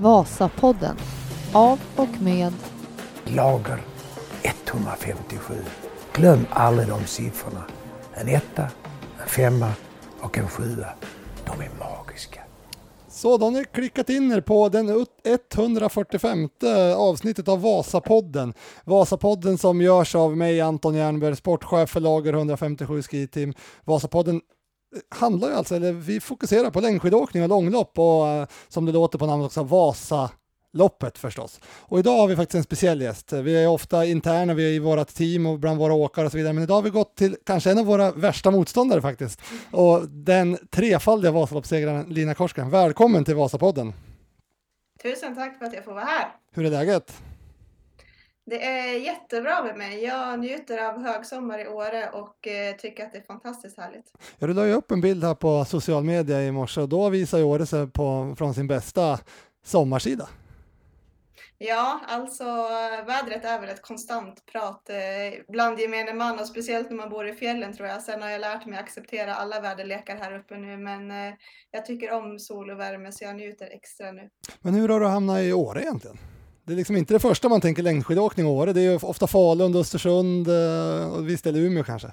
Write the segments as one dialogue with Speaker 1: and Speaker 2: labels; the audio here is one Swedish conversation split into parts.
Speaker 1: Vasapodden av och med
Speaker 2: Lager 157. Glöm aldrig de siffrorna. En etta, en femma och en sjua. De är magiska.
Speaker 3: Så då har ni klickat in er på den 145 avsnittet av Vasapodden. Vasapodden som görs av mig, Anton Jernberg, sportchef för Lager 157 Ski Team. Vasapodden handlar ju alltså, eller vi fokuserar på längdskidåkning och långlopp och eh, som det låter på namnet också Vasaloppet förstås. Och idag har vi faktiskt en speciell gäst. Vi är ofta interna, vi är i vårat team och bland våra åkare och så vidare, men idag har vi gått till kanske en av våra värsta motståndare faktiskt. Och den trefaldiga Vasaloppssegraren Lina Korsgren. Välkommen till Vasapodden!
Speaker 4: Tusen tack för att jag får vara här.
Speaker 3: Hur är läget?
Speaker 4: Det är jättebra med mig. Jag njuter av högsommar i Åre och eh, tycker att det är fantastiskt härligt.
Speaker 3: Ja, du la ju upp en bild här på social media i morse och då visar ju Åre sig på, från sin bästa sommarsida.
Speaker 4: Ja, alltså vädret är väl ett konstant prat eh, bland gemene man och speciellt när man bor i fjällen tror jag. Sen har jag lärt mig acceptera alla väderlekar här uppe nu, men eh, jag tycker om sol och värme så jag njuter extra nu.
Speaker 3: Men hur har du hamnat i Åre egentligen? Det är liksom inte det första man tänker längdskidåkning i Åre, det är ju ofta Falun, Östersund eh, och visst är det Umeå kanske?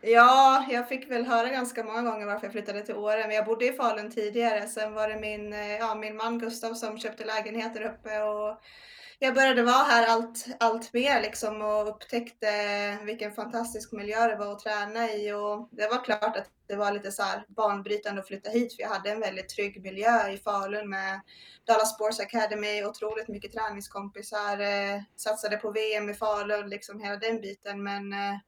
Speaker 4: Ja, jag fick väl höra ganska många gånger varför jag flyttade till Åre, men jag bodde i Falun tidigare. Sen var det min, eh, ja, min man Gustav som köpte lägenheter uppe och jag började vara här allt, allt mer liksom och upptäckte vilken fantastisk miljö det var att träna i och det var klart att det var lite så här banbrytande att flytta hit för jag hade en väldigt trygg miljö i Falun med Dallas Sports Academy, otroligt mycket träningskompisar, eh, satsade på VM i Falun, liksom hela den biten. Men eh,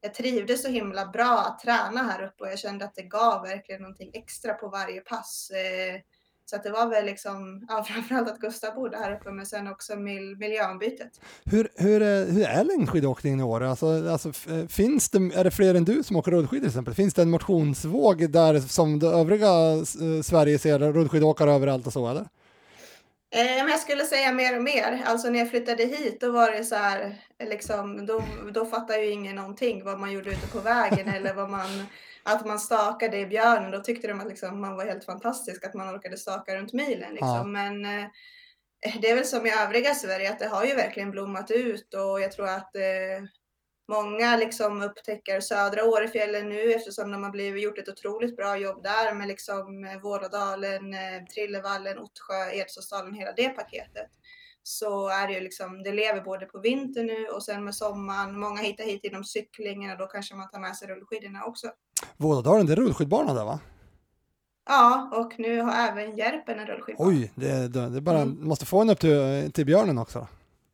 Speaker 4: jag trivdes så himla bra att träna här uppe och jag kände att det gav verkligen någonting extra på varje pass. Eh, så att det var väl liksom, ja, framförallt att Gustav bodde här uppe, men sen också mil, miljöombytet.
Speaker 3: Hur, hur, är, hur är längdskidåkningen i år? Alltså, alltså, finns det, är det fler än du som åker rullskidor till exempel? Finns det en motionsvåg där som det övriga Sverige ser rullskidåkare överallt och så eller?
Speaker 4: Eh, jag skulle säga mer och mer. Alltså när jag flyttade hit då var det så här, liksom, då, då fattade ju ingen någonting vad man gjorde ute på vägen eller vad man, att man stakade i björnen. Då tyckte de att liksom, man var helt fantastisk att man orkade staka runt milen. Liksom. Ja. Men eh, det är väl som i övriga Sverige att det har ju verkligen blommat ut och jag tror att eh, många liksom upptäcker södra Årefjällen nu eftersom de har blivit, gjort ett otroligt bra jobb där med liksom eh, Våradalen, eh, Trillevallen, Ottsjö, Edsåsdalen, hela det paketet. Så är det ju liksom, det lever både på vintern nu och sen med sommaren. Många hittar hit inom cyklingen och då kanske man tar med sig rullskidorna också.
Speaker 3: Våradalen, det är rullskidbana där va?
Speaker 4: Ja, och nu har även Järpen en rullskidbana.
Speaker 3: Oj, det, det, det bara, mm. måste få en upp till, till björnen också.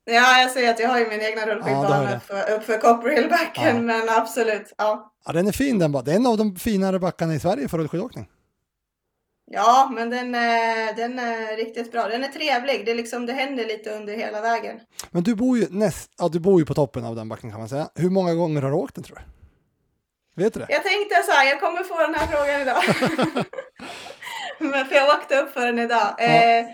Speaker 4: Ja, jag säger att jag har ju min egna rullskidbana ja, uppför, uppför Copperhill-backen, ja. men absolut. Ja.
Speaker 3: ja, den är fin den. Det är en av de finare backarna i Sverige för rullskidåkning.
Speaker 4: Ja, men den är, den är riktigt bra. Den är trevlig. Det, liksom, det händer lite under hela vägen.
Speaker 3: Men du bor ju, näst, ja, du bor ju på toppen av den backen kan man säga. Hur många gånger har du åkt den tror du? Vet du det?
Speaker 4: Jag tänkte så här, jag kommer få den här frågan idag. men för jag åkte upp för den idag. Ja. Eh,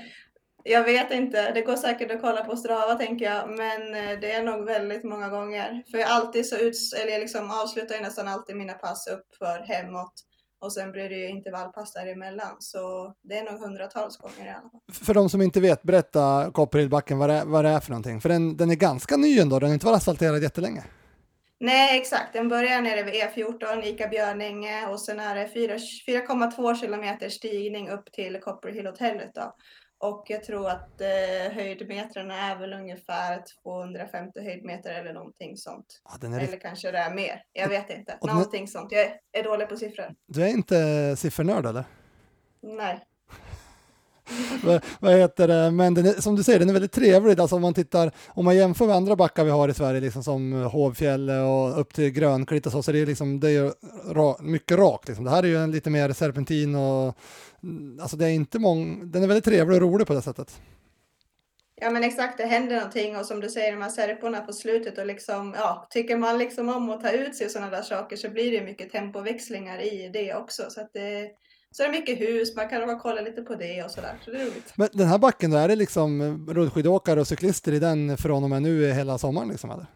Speaker 4: jag vet inte, det går säkert att kolla på Strava tänker jag, men eh, det är nog väldigt många gånger. För jag alltid så ut, eller jag liksom avslutar jag nästan alltid mina pass upp för hemåt och sen blir det ju intervallpass däremellan. Så det är nog hundratals gånger i alla fall.
Speaker 3: För de som inte vet, berätta Copperhillbacken, vad, det, vad det är för någonting. För den, den är ganska ny ändå, den har inte varit asfalterad jättelänge.
Speaker 4: Nej, exakt. Den börjar nere vid E14, Ica Björninge och sen är det 4,2 kilometer stigning upp till Copperhill-hotellet. Och jag tror att eh, höjdmetrarna är väl ungefär 250 höjdmeter eller någonting sånt. Ja. Eller kanske det är mer. Jag vet inte. Någonting är... sånt. Jag är dålig på siffror.
Speaker 3: Du är inte siffernörd eller?
Speaker 4: Nej
Speaker 3: vad heter det? Men den är, som du säger, den är väldigt trevlig. Alltså om man tittar, om man jämför med andra backar vi har i Sverige, liksom som Hovfjäll och upp till Grönklitt och så, så det är liksom, det är ra, mycket rakt. Liksom. Det här är ju en lite mer serpentin och mm, alltså det är inte många, den är väldigt trevlig och rolig på det sättet.
Speaker 4: Ja men exakt, det händer någonting och som du säger de här serporna på slutet och liksom, ja, tycker man liksom om att ta ut sig sådana där saker så blir det mycket tempoväxlingar i det också. Så att det, så är det mycket hus, man kan kolla lite på det och sådär, så det är roligt.
Speaker 3: Men den här backen då, är det liksom rullskidåkare och cyklister i den från och med nu hela sommaren liksom eller?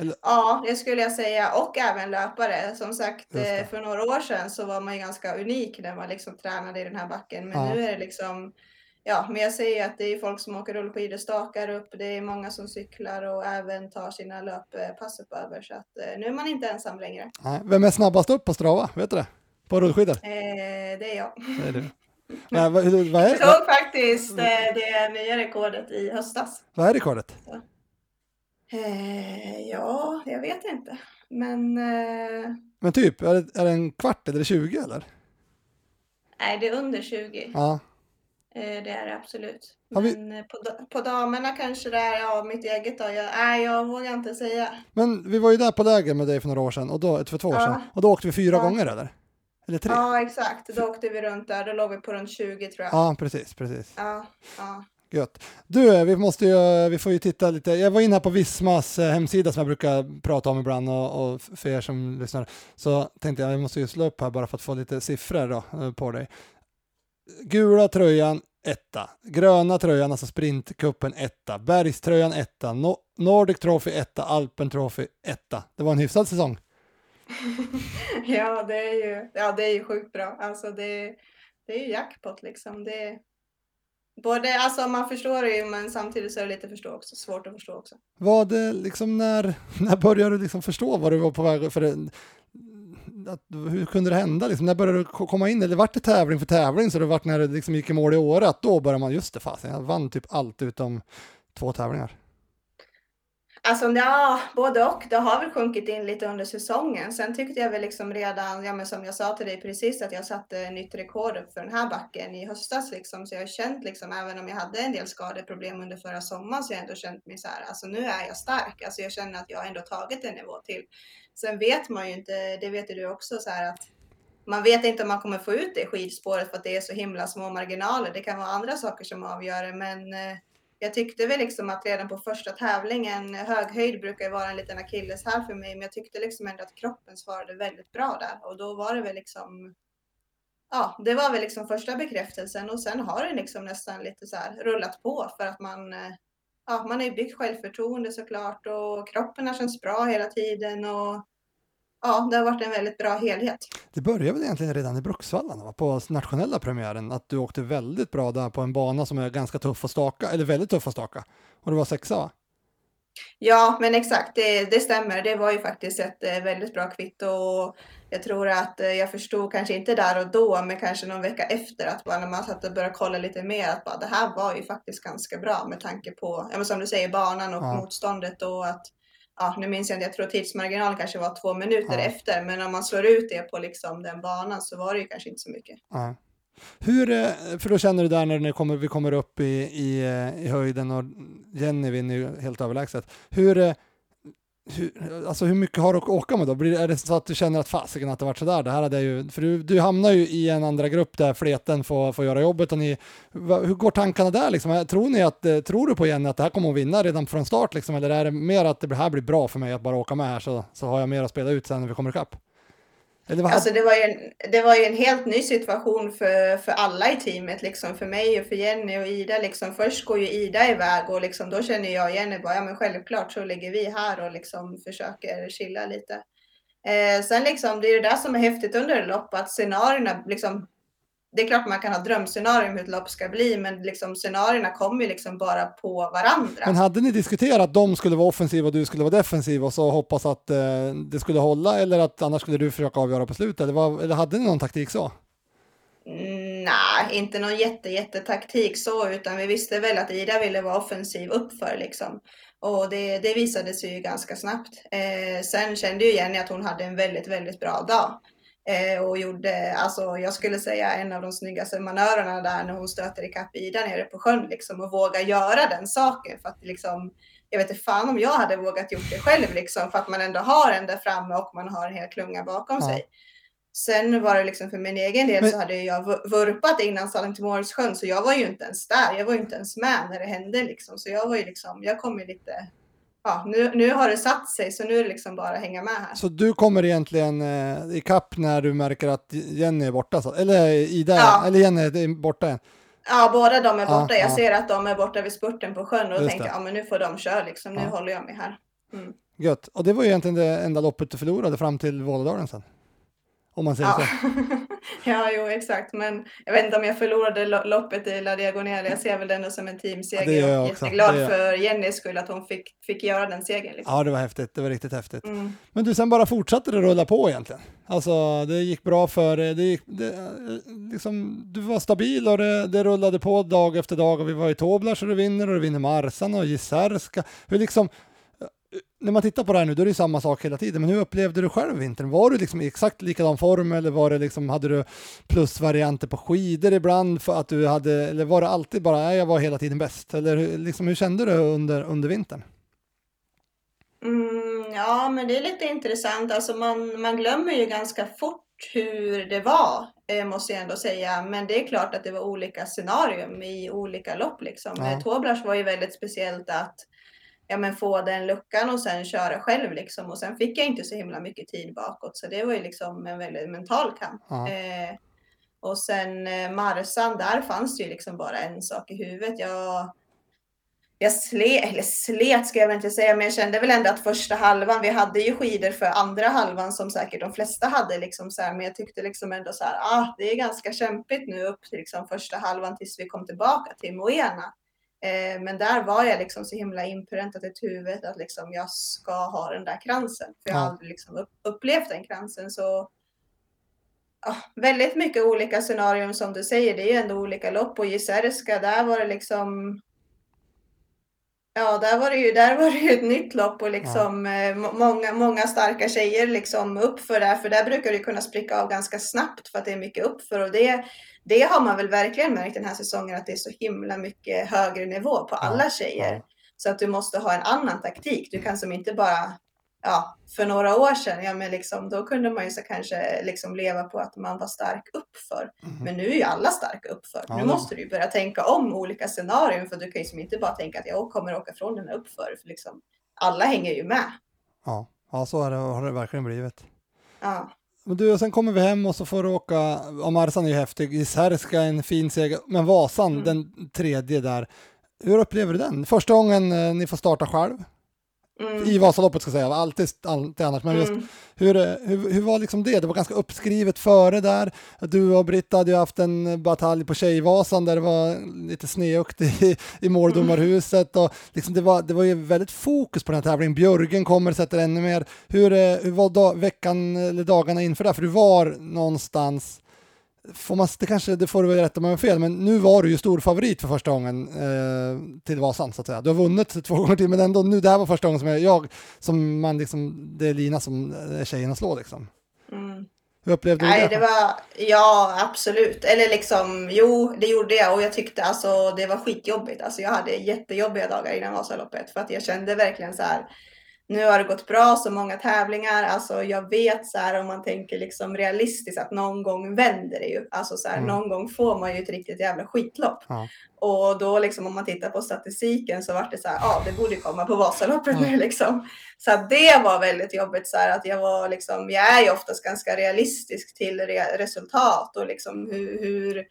Speaker 4: eller? Ja, det skulle jag säga, och även löpare. Som sagt, eh, för några år sedan så var man ju ganska unik när man liksom tränade i den här backen, men ja. nu är det liksom ja, men jag säger att det är folk som åker rullskidstakar upp, det är många som cyklar och även tar sina löppass upp över. Så att eh, nu är man inte ensam längre.
Speaker 3: Nej. Vem är snabbast upp på Strava? Vet du det? På rullskidor?
Speaker 4: Eh, det är jag.
Speaker 3: Det är du. Nej, vad, hur- vad,
Speaker 4: Jag
Speaker 3: är,
Speaker 4: tog faktiskt eh, det nya rekordet i höstas.
Speaker 3: vad är rekordet?
Speaker 4: Eh, ja, jag vet inte. Men eh,
Speaker 3: Men typ, är det, är det en kvart eller 20 eller?
Speaker 4: nej, det är under 20.
Speaker 3: Ja.
Speaker 4: Eh, det är det absolut.
Speaker 3: Har vi-
Speaker 4: Men eh, på, da- på damerna kanske det är ja, mitt eget då. Jag, nej, jag vågar inte säga.
Speaker 3: Men vi var ju där på läger med dig för några år sedan, och då, för två år
Speaker 4: Ja.
Speaker 3: sedan, och då åkte vi fyra
Speaker 4: Ja.
Speaker 3: gånger eller? Eller tre? Ja,
Speaker 4: Ja, exakt. Då åkte vi runt där. Då låg vi på runt 20 tror jag.
Speaker 3: precis, precis.
Speaker 4: Ja, ja.
Speaker 3: Gött. Du, vi måste ju, vi får ju titta lite. Jag var inne här på Vismas eh, hemsida som jag brukar prata om ibland och, och för er som lyssnar så tänkte jag jag måste ju slå upp här bara för att få lite siffror då, eh, på dig. Gula tröjan etta, gröna tröjan, alltså sprintkuppen etta, bergströjan etta, no Nordic Trophy etta, Alpen Trophy etta. Det var en hyfsad säsong.
Speaker 4: ja, det är ju, ja, det är ju sjukt bra. Alltså det, det är ju jackpot liksom. Det, både, alltså man förstår det ju, men samtidigt så är det lite förstå också, svårt att förstå också.
Speaker 3: Var det liksom när, när började du liksom förstå vad du var på väg för det, att, hur kunde det hända? Liksom, när började du komma in? Eller vart det tävling för tävling? Så det vart när det liksom gick i mål i året, att då började man, just det fasen, jag vann typ allt utom två tävlingar.
Speaker 4: Alltså ja, både och. Det har väl sjunkit in lite under säsongen. Sen tyckte jag väl liksom redan, ja men som jag sa till dig precis, att jag satte nytt rekord upp för den här backen i höstas liksom. Så jag har känt liksom, även om jag hade en del skadeproblem under förra sommaren, så har jag ändå känt mig så här, alltså nu är jag stark. Alltså jag känner att jag ändå tagit en nivå till. Sen vet man ju inte, det vet ju du också, så här att man vet inte om man kommer få ut det i skidspåret för att det är så himla små marginaler. Det kan vara andra saker som avgör det, men eh, jag tyckte väl liksom att redan på första tävlingen, hög höjd brukar ju vara en liten akilleshäl för mig, men jag tyckte liksom ändå att kroppen svarade väldigt bra där. Och då var det väl liksom Ja, det var väl liksom första bekräftelsen och sen har det liksom nästan lite så här rullat på för att man eh, Ja, man har ju byggt självförtroende såklart och kroppen har känts bra hela tiden och ja, det har varit en väldigt bra helhet.
Speaker 3: Det började väl egentligen redan i Bruksvallarna, va? på nationella premiären, att du åkte väldigt bra där på en bana som är ganska tuff att staka, eller väldigt tuff att staka. Och det var sexa va?
Speaker 4: Ja, men exakt, det, det stämmer. Det var ju faktiskt ett eh, väldigt bra kvitto och jag tror att eh, jag förstod, kanske inte där och då, men kanske någon vecka efter att bara när man satt och började kolla lite mer att bara, det här var ju faktiskt ganska bra med tanke på, ja, men som du säger, banan och
Speaker 3: Ja.
Speaker 4: motståndet och att Ja, nu minns jag inte, jag tror tidsmarginalen kanske var två minuter
Speaker 3: Ja.
Speaker 4: efter, men om man slår ut det på liksom den banan så var det ju kanske inte så mycket.
Speaker 3: Ja. Hur, eh, för då känner du där när ni kommer, vi kommer upp i, i, eh, i höjden och Jenny vinner ju helt överlägset. Hur, eh, hur, alltså hur mycket har du att åka med då? Blir, är det så att du känner att fasiken att det varit sådär? Det här hade jag ju, för du, du hamnar ju i en andra grupp där fleten får, får göra jobbet och ni, hur går tankarna där liksom? Tror ni att, eh, tror du på Jenny att det här kommer att vinna redan från start liksom? Eller är det mer att det här blir bra för mig att bara åka med här så, så har jag mer att spela ut sen när vi kommer ikapp? Eller vad
Speaker 4: Alltså det var ju en, det var ju en helt ny situation för, för alla i teamet, liksom för mig och för Jenny och Ida. Liksom. Först går ju Ida iväg och liksom, då känner jag och Jenny bara, ja men självklart så ligger vi här och liksom försöker chilla lite. Eh, sen liksom, det är det där som är häftigt under lopp, att scenarierna liksom, det är klart man kan ha drömscenarier om hur ett lopp ska bli, men liksom scenarierna kommer ju liksom bara på varandra.
Speaker 3: Men hade ni diskuterat att de skulle vara offensiva och du skulle vara defensiv och så hoppas att eh, det skulle hålla eller att annars skulle du försöka avgöra på slutet? Eller, vad, eller hade ni någon taktik så?
Speaker 4: Mm, Nej, inte någon jätte, jättetaktik så, utan vi visste väl att Ida ville vara offensiv uppför liksom. Och det, det visade sig ju ganska snabbt. Eh, sen kände ju Jenny att hon hade en väldigt, väldigt bra dag. Eh, och gjorde, alltså jag skulle säga en av de snyggaste manövrarna där när hon stöter ikapp Ida nere på sjön liksom och vågar göra den saken. För att liksom, jag vet inte fan om jag hade vågat gjort det själv liksom, för att man ändå har en där framme och man har en hel klunga bakom
Speaker 3: Ja.
Speaker 4: sig. Sen var det liksom för min egen del
Speaker 3: Men-
Speaker 4: så hade jag vur- vurpat innan Salingborgssjön så jag var ju inte ens där. Jag var ju inte ens med när det hände liksom. Så jag var ju liksom, jag kom ju lite, ja nu, nu har det satt sig så nu är det liksom bara att hänga med här.
Speaker 3: Så du kommer egentligen eh, ikapp när du märker att Jenny är borta? Så, eller Ida,
Speaker 4: Ja.
Speaker 3: eller Jenny är borta igen?
Speaker 4: Ja, båda de är borta. Jag
Speaker 3: ja.
Speaker 4: ser att de är borta vid spurten på sjön och
Speaker 3: Just
Speaker 4: tänkte
Speaker 3: det.
Speaker 4: ja men nu får de köra liksom. Nu
Speaker 3: Ja.
Speaker 4: håller jag mig här. Mm.
Speaker 3: Gött. Och det var ju egentligen det enda loppet du förlorade fram till Vålådalen sen. Om man säger
Speaker 4: Ja.
Speaker 3: så.
Speaker 4: Ja, jo exakt. Men jag vet inte om jag förlorade lo- loppet i La Diagonale. Jag ser väl det ändå som en teamseger.
Speaker 3: Ja, det jag
Speaker 4: och
Speaker 3: också.
Speaker 4: jätteglad
Speaker 3: Det
Speaker 4: för Jennys skull att hon fick, fick göra den segern. Liksom.
Speaker 3: Ja, det var häftigt. Det var riktigt häftigt.
Speaker 4: Mm.
Speaker 3: Men du, sen bara fortsatte det rulla på egentligen. Alltså, det gick bra för det gick, det, liksom, Du var stabil och det, det rullade på dag efter dag och vi var i Toblar så du vinner och du vinner Marsan och Gisärska. Hur liksom, när man tittar på det här nu, då är det samma sak hela tiden, men hur upplevde du själv vintern? Var du liksom i exakt likadan form eller var det liksom, hade du plusvarianter på skidor ibland för att du hade, eller var det alltid bara, nej, jag var hela tiden bäst? Eller hur- liksom, hur kände du under, under vintern?
Speaker 4: Mm, ja, men det är lite intressant. Alltså man, man glömmer ju ganska fort hur det var, eh, måste jag ändå säga. Men det är klart att det var olika scenarium i olika lopp. Liksom.
Speaker 3: Ja.
Speaker 4: Ja. Toblach var ju väldigt speciellt att ja, men få den luckan och sen köra själv. Liksom. Och sen fick jag inte så himla mycket tid bakåt. Så det var ju liksom en väldigt mental kamp.
Speaker 3: Ja.
Speaker 4: Eh, och sen eh, Marsan, där fanns det ju liksom bara en sak i huvudet. Jag, jag slet, eller slet ska jag väl inte säga, men jag kände väl ändå att första halvan, vi hade ju skidor för andra halvan som säkert de flesta hade liksom så här, men jag tyckte liksom ändå så här, ah, det är ganska kämpigt nu upp till liksom första halvan tills vi kom tillbaka till Moena. Eh, men där var jag liksom så himla inpräntat i huvudet att liksom jag ska ha den där kransen. För jag har
Speaker 3: Ja.
Speaker 4: aldrig liksom upp, upplevt den kransen. Så ja, väldigt mycket olika scenarion som du säger. Det är ju ändå olika lopp och Jysärska, där var det liksom Ja, där var det ju, där var det ju ett nytt lopp och liksom eh, må- många, många starka tjejer liksom uppför där, för där brukar det kunna spricka av ganska snabbt för att det är mycket uppför och det, det har man väl verkligen märkt den här säsongen att det är så himla mycket högre nivå på alla tjejer.
Speaker 3: ja.
Speaker 4: Så att du måste ha en annan taktik. Du kan som inte bara, ja, för några år sedan, ja men liksom, då kunde man ju så kanske liksom leva på att man var stark uppför. Men nu är ju alla starka uppför.
Speaker 3: Ja,
Speaker 4: nu måste du börja tänka om olika scenarion för du kan ju som inte bara tänka att jag kommer åka från den här uppför. För liksom, alla hänger ju med.
Speaker 3: Ja, ja så är det, har det verkligen blivit.
Speaker 4: Ja.
Speaker 3: Men du, och sen kommer vi hem och så får du åka, ja Marsan är ju häftig, Isärska en fin seger, men Vasan,
Speaker 4: Mm.
Speaker 3: den tredje där. Hur upplever du den? Första gången eh, ni får starta själv,
Speaker 4: Mm.
Speaker 3: i Vasaloppet ska jag säga, alltid, alltid annars, men just
Speaker 4: Mm.
Speaker 3: hur, eh, hur, hur var liksom det? Det var ganska uppskrivet före där. Du och Britta hade ju haft en batalj på Tjejvasan där det var lite sneukt i, i måldomarhuset och liksom det, var, det var ju väldigt fokus på den här tävlingen. Björgen kommer och sätter ännu mer. Hur, eh, hur var dag, veckan eller dagarna inför det? För du var någonstans Får man, det kanske, det får du väl rätta mig om fel, men nu var du ju stor favorit för första gången eh, till Vasan så att säga. Du har vunnit två gånger till, men ändå nu, det här var första gången som jag, jag som man liksom, det är Lina som är tjejen att slå liksom.
Speaker 4: Mm.
Speaker 3: Hur upplevde du
Speaker 4: Nej,
Speaker 3: det?
Speaker 4: det var, ja absolut. Eller liksom, jo det gjorde jag och jag tyckte alltså det var skitjobbigt. Alltså jag hade jättejobbiga dagar innan Vasaloppet för att jag kände verkligen så här. Nu har det gått bra så många tävlingar. Alltså jag vet så här om man tänker liksom realistiskt att någon gång vänder det ju. Alltså så här,
Speaker 3: Mm.
Speaker 4: någon gång får man ju ett riktigt jävla skitlopp.
Speaker 3: Ja.
Speaker 4: Och då liksom om man tittar på statistiken så var det så här, ja det borde komma på Vasaloppet nu liksom. Så det var väldigt jobbigt så här att jag var liksom, jag är ju oftast ganska realistisk till re resultat och liksom hur, hur,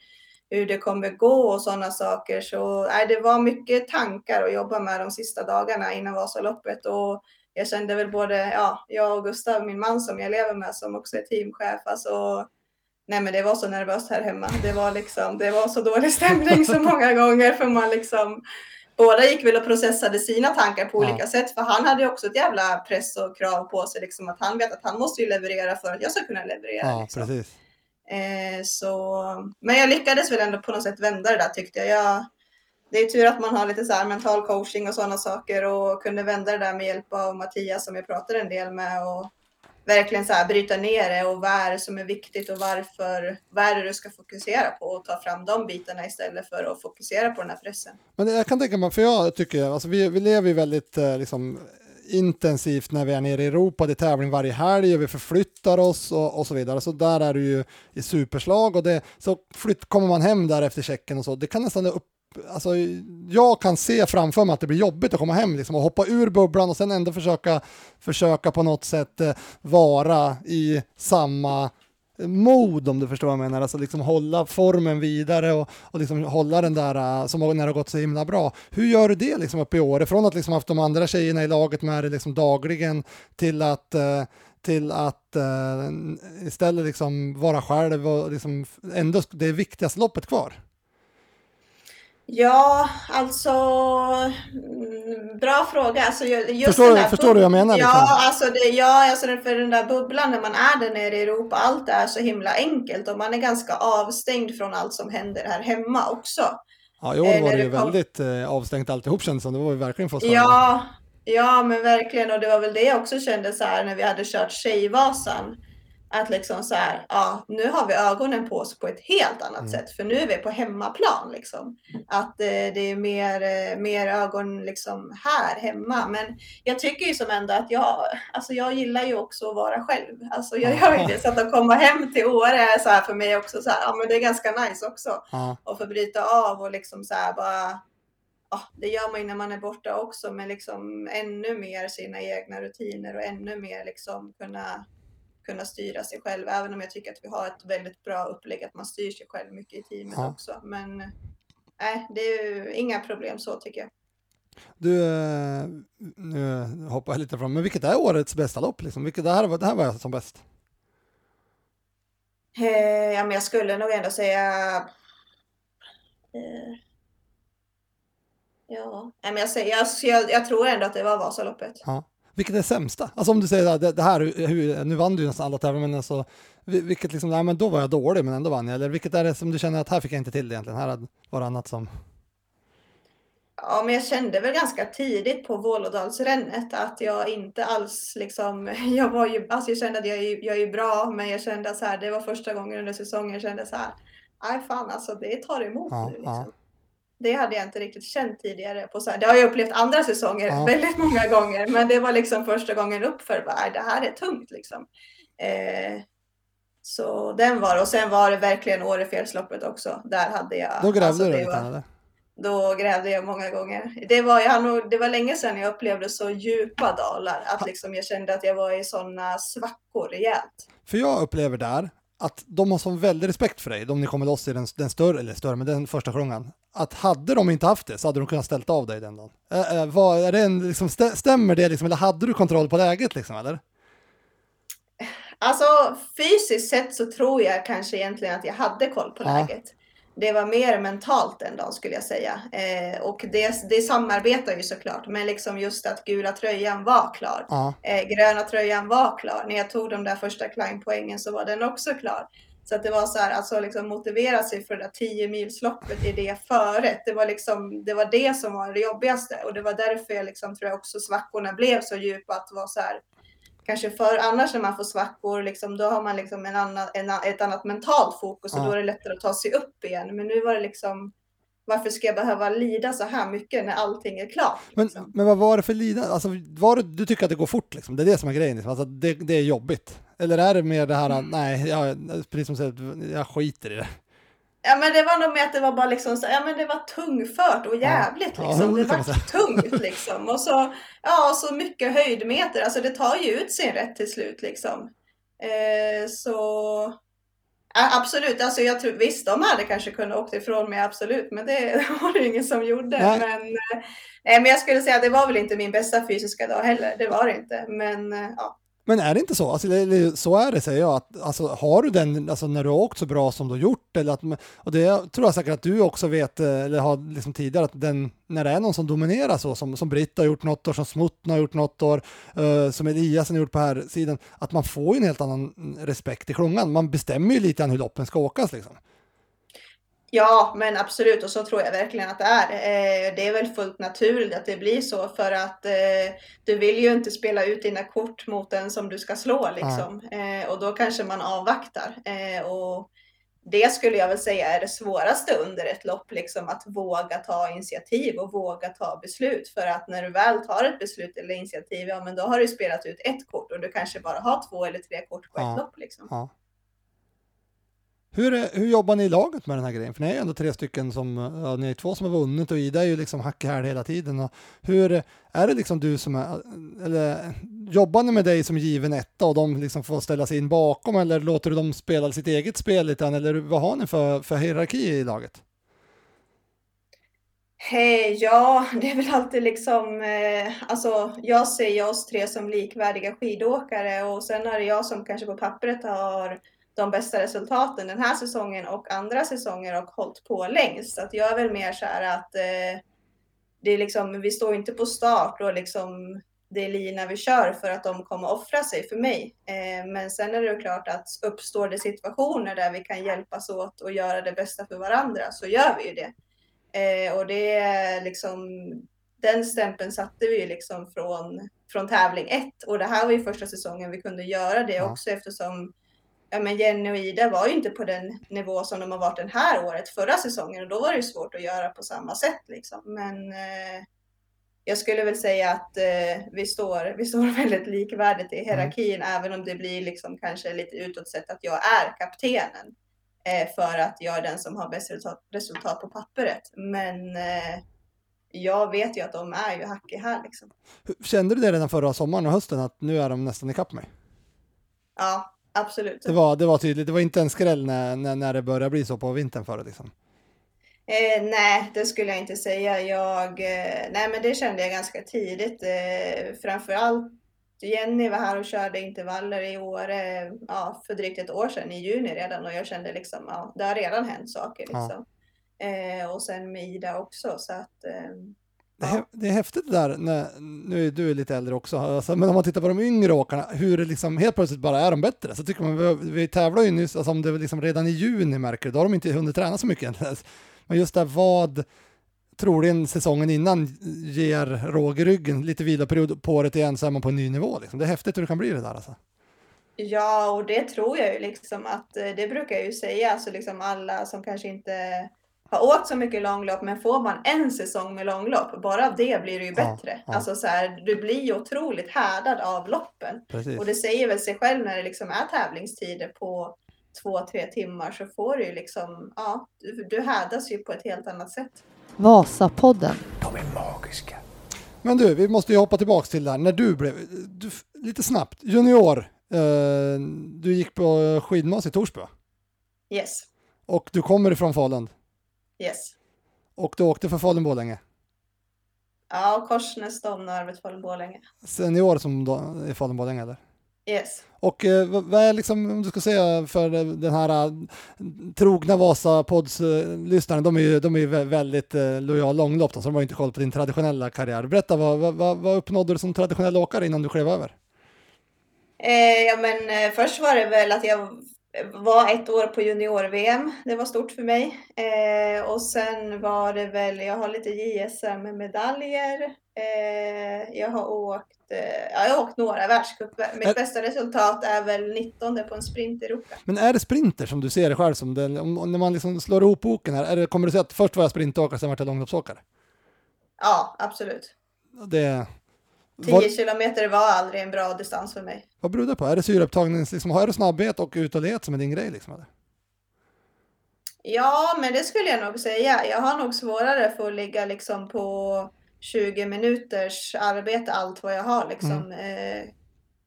Speaker 4: hur det kommer gå och sådana saker. Så nej, det var mycket tankar att jobba med de sista dagarna innan Vasaloppet och jag kände väl både, ja, jag och Gustav, min man som jag lever med som också är teamchef, alltså Nej men det var så nervöst här hemma. Det var liksom, det var så dålig stämning så många gånger för man liksom Båda gick väl och processade sina tankar på
Speaker 3: Ja.
Speaker 4: olika sätt för han hade ju också ett jävla press och krav på sig liksom att han vet att han måste ju leverera för att jag ska kunna leverera.
Speaker 3: Ja,
Speaker 4: liksom.
Speaker 3: precis.
Speaker 4: Eh, så, men jag lyckades väl ändå på något sätt vända det där tyckte jag. jag det är tur att man har lite så här mental coaching och sådana saker och kunde vända det där med hjälp av Mattias som jag pratade en del med och verkligen så här bryta ner det och vad är det som är viktigt och varför, vad är det du ska fokusera på och ta fram de bitarna istället för att fokusera på den här pressen.
Speaker 3: Men jag kan tänka mig, för jag tycker, alltså vi, vi lever ju väldigt eh, liksom, intensivt när vi är nere i Europa, det är tävling varje helg och vi förflyttar oss och, och så vidare. Så där är det ju i superslag och det, så flytt, kommer man hem där efter checken och så, det kan nästan upp Alltså, jag kan se framför mig att det blir jobbigt att komma hem liksom, och hoppa ur bubblan och sen ändå försöka, försöka på något sätt eh, vara i samma eh, mod om du förstår vad jag menar, alltså liksom hålla formen vidare och, och liksom hålla den där eh, som när det har gått så himla bra. Hur gör du det liksom uppe i år? Från att liksom haft de andra tjejerna i laget med dig liksom dagligen till att, till att istället liksom vara själv och liksom ändå det viktigaste loppet kvar?
Speaker 4: Ja, alltså mm, bra fråga. Alltså, just
Speaker 3: förstår,
Speaker 4: den
Speaker 3: du,
Speaker 4: där
Speaker 3: förstår du vad jag menar?
Speaker 4: Ja,
Speaker 3: Liksom?
Speaker 4: alltså, det, ja alltså för den där bubblan när man är där nere i Europa, allt är så himla enkelt och man är ganska avstängd från allt som händer här hemma också.
Speaker 3: Ja, i år
Speaker 4: Eh,
Speaker 3: var det ju
Speaker 4: kom-
Speaker 3: väldigt eh, avstängt alltihop kändes det som. Det var ju verkligen själva.
Speaker 4: Ja, ja, men verkligen. Och det var väl det jag också kände så här när vi hade kört Tjejvasan. Att liksom så här, ja, nu har vi ögonen på oss på ett helt annat
Speaker 3: Mm.
Speaker 4: sätt. För nu är vi på hemmaplan liksom. Att eh, det är mer, eh, mer ögon liksom här hemma. Men jag tycker ju som ändå att jag, alltså jag gillar ju också att vara själv. Alltså jag gör ju det. Så att komma hem till Åre är så här för mig också så här, ja men det är ganska nice också
Speaker 3: Ja.
Speaker 4: och få bryta av och liksom så här bara Ja, det gör man ju när man är borta också, men liksom ännu mer sina egna rutiner och ännu mer liksom kunna, kunna styra sig själv. Även om jag tycker att vi har ett väldigt bra upplägg att man styr sig själv mycket i teamet
Speaker 3: Ja.
Speaker 4: också. Men nej, det är ju inga problem så tycker jag.
Speaker 3: Du, eh, nu hoppar jag lite fram, men vilket är årets bästa lopp? Liksom? Vilket, det, här, var- det här var som bäst.
Speaker 4: Eh, ja, men jag skulle nog ändå säga eh, Ja, men jag, säger, jag, jag, jag tror ändå att det var Vasaloppet.
Speaker 3: Ja. Vilket är sämsta? Alltså om du säger att det, det här, hur, nu vann du nästan alla tävlingar, men alltså, vi- vilket liksom, nej men då var jag dålig men ändå vann jag. Eller vilket är det som du känner att här fick jag inte till det egentligen, här var det annat som...
Speaker 4: Ja, men jag kände väl ganska tidigt på Vålådalsrännet att jag inte alls liksom, jag var ju, alltså jag kände att jag är, jag är bra, men jag kände så här, det var första gången under säsongen jag kände så här, nej fan alltså det tar emot
Speaker 3: Ja,
Speaker 4: nu liksom.
Speaker 3: ja.
Speaker 4: Det hade jag inte riktigt känt tidigare på så här, det har jag upplevt andra säsonger
Speaker 3: Ja.
Speaker 4: väldigt många gånger, men det var liksom första gången upp för bara, "Nej, det här är tungt liksom. Eh, så den var och sen var det verkligen Årefjällsloppet också. Där hade jag.
Speaker 3: Då grävde
Speaker 4: alltså,
Speaker 3: du lite,
Speaker 4: var- då grävde jag många gånger. Det var, jag nog, det var länge sedan jag upplevde så djupa dalar. Att liksom jag kände att jag var i sådana svackor rejält.
Speaker 3: För jag upplever där att de har sån väldig respekt för dig, de ni kommer loss i den, den större, eller större, men den första klungan. Att hade de inte haft det så hade de kunnat ställt av dig den dagen. Äh, äh, vad, är det en, liksom, stä- stämmer det liksom, eller hade du kontroll på läget liksom, eller?
Speaker 4: Alltså fysiskt sett så tror jag kanske egentligen att jag hade koll på
Speaker 3: Ja.
Speaker 4: läget. Det var mer mentalt den dagen skulle jag säga. Eh, och det, det samarbetar ju såklart. Men liksom just att gula tröjan var klar.
Speaker 3: Ja,
Speaker 4: Eh, gröna tröjan var klar. När jag tog de där första Klein-poängen så var den också klar. Så att det var så här, alltså liksom motivera sig för det där 10 milsloppet i det före. Det var liksom, det var det som var det jobbigaste. Och det var därför jag liksom, tror jag också svackorna blev så djupa att det var så här. Kanske för annars när man får svackor, liksom, då har man liksom en annan, en, ett annat mentalt fokus och
Speaker 3: Ja.
Speaker 4: då är det lättare att ta sig upp igen. Men nu var det liksom, varför ska jag behöva lida så här mycket när allting är klart?
Speaker 3: men,
Speaker 4: Liksom?
Speaker 3: men vad var det för lidande? Alltså, var det, du tycker att det går fort liksom? Det är det som är grejen, liksom. alltså, det, det är jobbigt. Eller är det mer det här, att, nej, jag, precis som säger, jag skiter i det.
Speaker 4: Ja men det var nog med att det var bara liksom så, ja men det var tungfört och jävligt
Speaker 3: Ja,
Speaker 4: liksom.
Speaker 3: det
Speaker 4: det
Speaker 3: kan
Speaker 4: var tungt liksom. Och så, ja så mycket höjdmeter, alltså det tar ju ut sin rätt till slut liksom. Eh, så ja, absolut, alltså jag tror, visst de hade kanske kunnat åka ifrån mig absolut, men det var det ingen som gjorde.
Speaker 3: Nej.
Speaker 4: Men, eh, men jag skulle säga att det var väl inte min bästa fysiska dag heller, det var det inte. Men eh, ja.
Speaker 3: Men är det inte så? Alltså, så är det säger jag. Att, alltså, har du den, alltså, när du har åkt så bra som du har gjort, eller att, och det tror jag säkert att du också vet, eh, eller har liksom tidigare, att den, när det är någon som dominerar så, som, som Britta har gjort något år, som Smutten har gjort något år, uh, som Eliasen har gjort på här sidan, att man får ju en helt annan respekt i klungan. Man bestämmer ju lite grann hur loppen ska åkas liksom.
Speaker 4: Ja, men absolut och så tror jag verkligen att det är. Eh, det är väl fullt naturligt att det blir så för att eh, du vill ju inte spela ut dina kort mot den som du ska slå liksom. Eh, och då kanske man avvaktar. Eh, och det skulle jag väl säga är det svåraste under ett lopp, liksom att våga ta initiativ och våga ta beslut. För att när du väl tar ett beslut eller initiativ, ja men då har du spelat ut ett kort och du kanske bara har två eller tre kort på
Speaker 3: Ja.
Speaker 4: ett lopp liksom.
Speaker 3: Ja. Hur, är- hur jobbar ni i laget med den här grejen? För ni är ju ändå tre stycken som, ja, ni är två som har vunnit och Ida är ju liksom hack i häl hela tiden. Och hur, är det liksom du som är, eller jobbar ni med dig som given etta och de liksom får ställa sig in bakom eller låter du dem spela sitt eget spel lite grann, eller vad har ni för, för hierarki i laget?
Speaker 4: Hey, ja, det är väl alltid liksom, eh, alltså jag ser ju oss tre som likvärdiga skidåkare och sen är det jag som kanske på pappret har de bästa resultaten den här säsongen och andra säsonger och hållit på längst. Så att jag är väl mer så här att eh, det är liksom, vi står inte på start och liksom det är lina vi kör för att de kommer offra sig för mig. Eh, men sen är det klart att uppstår det situationer där vi kan hjälpas åt och göra det bästa för varandra så gör vi ju det. Eh, och det är liksom, den stämpeln satte vi ju liksom från, från tävling ett och det här var ju första säsongen vi kunde göra det ja. också eftersom ja, men Jenny och Ida var ju inte på den nivå som de har varit den här året, förra säsongen och då var det ju svårt att göra på samma sätt liksom. Men eh, jag skulle väl säga att eh, vi, står, vi står väldigt likvärdigt i hierarkin, mm. även om det blir liksom kanske lite utåt sett att jag är kaptenen eh, för att jag är den som har bäst resultat, resultat på pappret. Men eh, jag vet ju att de är ju hack i här liksom.
Speaker 3: Kände du det redan förra sommaren och hösten att nu är de nästan ikapp mig?
Speaker 4: Ja, absolut.
Speaker 3: Det var, det var tydligt, det var inte en skräll när, när, när det började bli så på vintern förra liksom.
Speaker 4: Eh, nej, det skulle jag inte säga. Jag, eh, nej, men det kände jag ganska tidigt. Eh, framförallt Jenny var här och körde intervaller i år, ja, för drygt ett år sedan, i juni redan, och jag kände liksom, ja, det har redan hänt saker. Liksom. Ja. Eh, och sen med Ida också, så att eh,
Speaker 3: det, är, häftigt det där, när, nu är du lite äldre också, alltså, men om man tittar på de yngre åkarna, hur det liksom helt plötsligt bara är de bättre. Så tycker man, vi, vi tävlar ju nyss, alltså om det liksom redan i juni märker då har de inte hunnit träna så mycket Men just det, vad troligen säsongen innan ger råg i ryggen, lite viloperiod på året igen så är man på en ny nivå. Liksom. Det är häftigt hur det kan bli det där alltså.
Speaker 4: Ja, och det tror jag ju liksom att eh, det brukar jag ju säga, alltså liksom alla som kanske inte har åkt så mycket långlopp, men får man en säsong med långlopp, bara av det blir det ju bättre. Ja, ja. Alltså så här, du blir ju otroligt härdad av loppen. Precis. Och det säger väl sig själv när det liksom är tävlingstider på två, tre timmar så får du ju liksom, ja, du, du härdas ju på ett helt annat sätt.
Speaker 1: Vasapodden.
Speaker 2: De är magiska.
Speaker 3: Men du, vi måste ju hoppa tillbaks till där, när du blev, du, lite snabbt, junior, eh, du gick på skidmas i Torsby
Speaker 4: Yes.
Speaker 3: Och du kommer ifrån Falun?
Speaker 4: Yes.
Speaker 3: Och du åkte för Falun-Borlänge?
Speaker 4: Ja, Korsnäs, Domnarvet, Falun-Borlänge.
Speaker 3: Senior som då, i Falun-Borlänge eller?
Speaker 4: Yes.
Speaker 3: Och eh, vad är liksom, om du ska säga för den här uh, trogna Vasa-pods-lyssnarna, de är ju de är väldigt uh, lojala långlopp, så de har inte koll på din traditionella karriär. Berätta, vad, vad, vad uppnådde du som traditionell åkare innan du klev över?
Speaker 4: Eh, ja, men eh, först var det väl att jag var ett år på junior-VM. Det var stort för mig. Eh, och sen var det väl, jag har lite JSM-medaljer. Eh, jag har åkt, eh, jag har åkt några världscup. Mitt är... bästa resultat är väl 19 på en sprint i Europa.
Speaker 3: Men är det sprinter som du ser det själv som? Det, om, när man liksom slår ihop boken här, är det, kommer du säga att först var jag sprintåkare, sen var jag långloppsåkare?
Speaker 4: Ja, absolut.
Speaker 3: Det,
Speaker 4: 10 kilometer var aldrig en bra distans för mig.
Speaker 3: Vad beror det på? Är det syreupptagnings, liksom, har du snabbhet och uthållighet som är din grej? Liksom, eller?
Speaker 4: Ja, men det skulle jag nog säga. Jag har nog svårare för att ligga liksom på 20 minuters arbete, allt vad jag har. Liksom. Mm. Eh,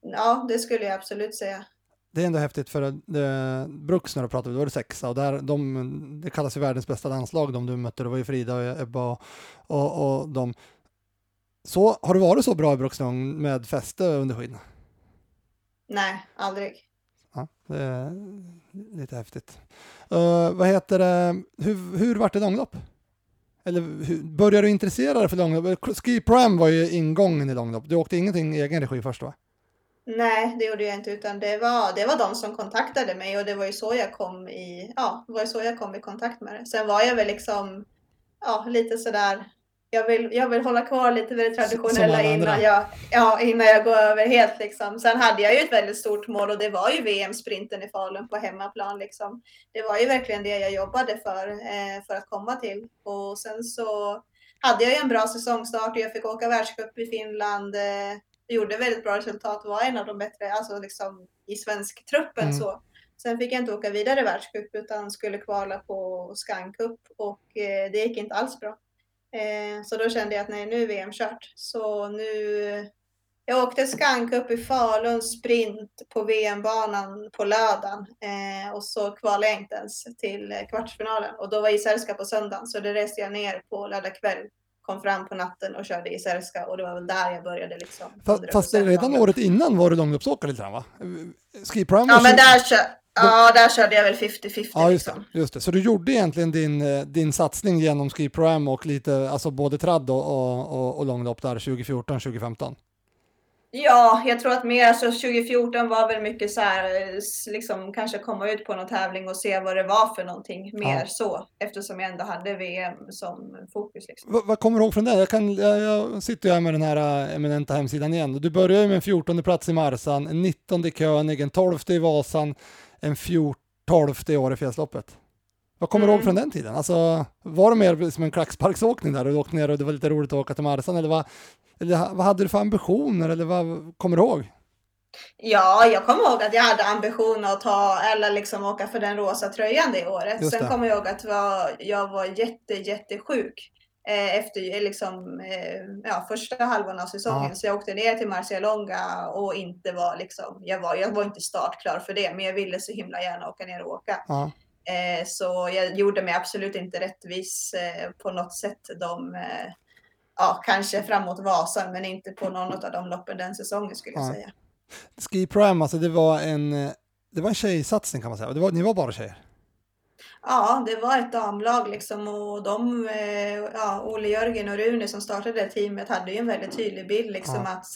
Speaker 4: ja, det skulle jag absolut säga.
Speaker 3: Det är ändå häftigt för det, Brooks när du pratade, då var det sexa och där, de, det kallas ju världens bästa landslag, de du mötte, det var ju Frida och Ebba och, och, och de. Så, har du varit så bra i Broxlong med fäste under skidorna?
Speaker 4: Nej, aldrig.
Speaker 3: Ja, det är lite häftigt. Uh, vad heter det, hur, hur vart det långlopp? Eller hur, började du intressera dig för långlopp? Ski Pram var ju ingången i långlopp. Du åkte ingenting i egen regi först va?
Speaker 4: Nej, det gjorde jag inte, utan det var, det var de som kontaktade mig och det var ju så jag kom i, ja, det var så jag kom i kontakt med det. Sen var jag väl liksom, ja, lite sådär jag vill, jag vill hålla kvar lite vid det traditionella innan jag, ja, innan jag går över helt. Liksom. Sen hade jag ju ett väldigt stort mål och det var ju VM-sprinten i Falun på hemmaplan. Liksom. Det var ju verkligen det jag jobbade för, eh, för att komma till. Och sen så hade jag ju en bra säsongstart och jag fick åka världscup i Finland. Eh, gjorde väldigt bra resultat, var en av de bättre alltså liksom, i svensk truppen. Mm. Så. Sen fick jag inte åka vidare världscup utan skulle kvala på Scan Cup och eh, det gick inte alls bra. Eh, så då kände jag att nej, nu är VM kört. Så nu jag åkte skank upp i Falun sprint på VM-banan på lördagen eh, och så kvalade jag inte ens till kvartsfinalen och då var Iserska på söndagen så det reste jag ner på lördag kväll kom fram på natten och körde Iserska och det var väl där jag började liksom.
Speaker 3: Fast, fast redan året innan var du långloppsåkare lite grann va? Ski
Speaker 4: Ja men där, ja, där körde jag väl 50-50
Speaker 3: Ja, just,
Speaker 4: liksom.
Speaker 3: just det. Så du gjorde egentligen din, eh, din satsning genom Ski Pro och lite, alltså både tradd och, och, och, långlopp där 2014, 2015?
Speaker 4: Ja, jag tror att mer, alltså 2014 var väl mycket så här, eh, liksom kanske komma ut på någon tävling och se vad det var för någonting, mer
Speaker 3: Ja.
Speaker 4: så, eftersom jag ändå hade VM som fokus. Liksom.
Speaker 3: Vad, vad kommer du ihåg från det? Jag, kan, jag, jag sitter ju här med den här äh, eminenta hemsidan igen. Du började ju med en 14 plats i Marsan, en 19 i König, en 12 i Vasan, en 14 i Årefjällsloppet. Vad kommer du ihåg
Speaker 4: Mm.
Speaker 3: från den tiden? Alltså, var det mer som en klacksparksåkning där? Du åkte ner och det var lite roligt att åka till Marsan eller vad, eller vad hade du för ambitioner eller vad kommer du ihåg?
Speaker 4: Ja, jag kommer ihåg att jag hade ambition att ta eller liksom åka för den rosa tröjan det året.
Speaker 3: Just
Speaker 4: Sen kommer jag ihåg att var, jag var jätte, jättesjuk efter eh, liksom, eh, ja, första halvan av säsongen.
Speaker 3: Ja.
Speaker 4: Så jag åkte ner till Marcialonga och inte var liksom, jag var, jag var inte startklar för det, men jag ville så himla gärna åka ner och åka.
Speaker 3: Ja.
Speaker 4: Eh, så jag gjorde mig absolut inte rättvis eh, på något sätt. De, eh, ja, kanske framåt Vasan, men inte på någon av de loppen den säsongen skulle jag
Speaker 3: Ja.
Speaker 4: säga.
Speaker 3: Ski Prime, alltså det var en, eh, det var en tjejsatsning kan man säga. Det var, ni var bara tjejer.
Speaker 4: Ja, det var ett damlag liksom och de, eh, ja, Olle Jörgen och Rune som startade det teamet hade ju en väldigt tydlig bild liksom
Speaker 3: Ja.
Speaker 4: att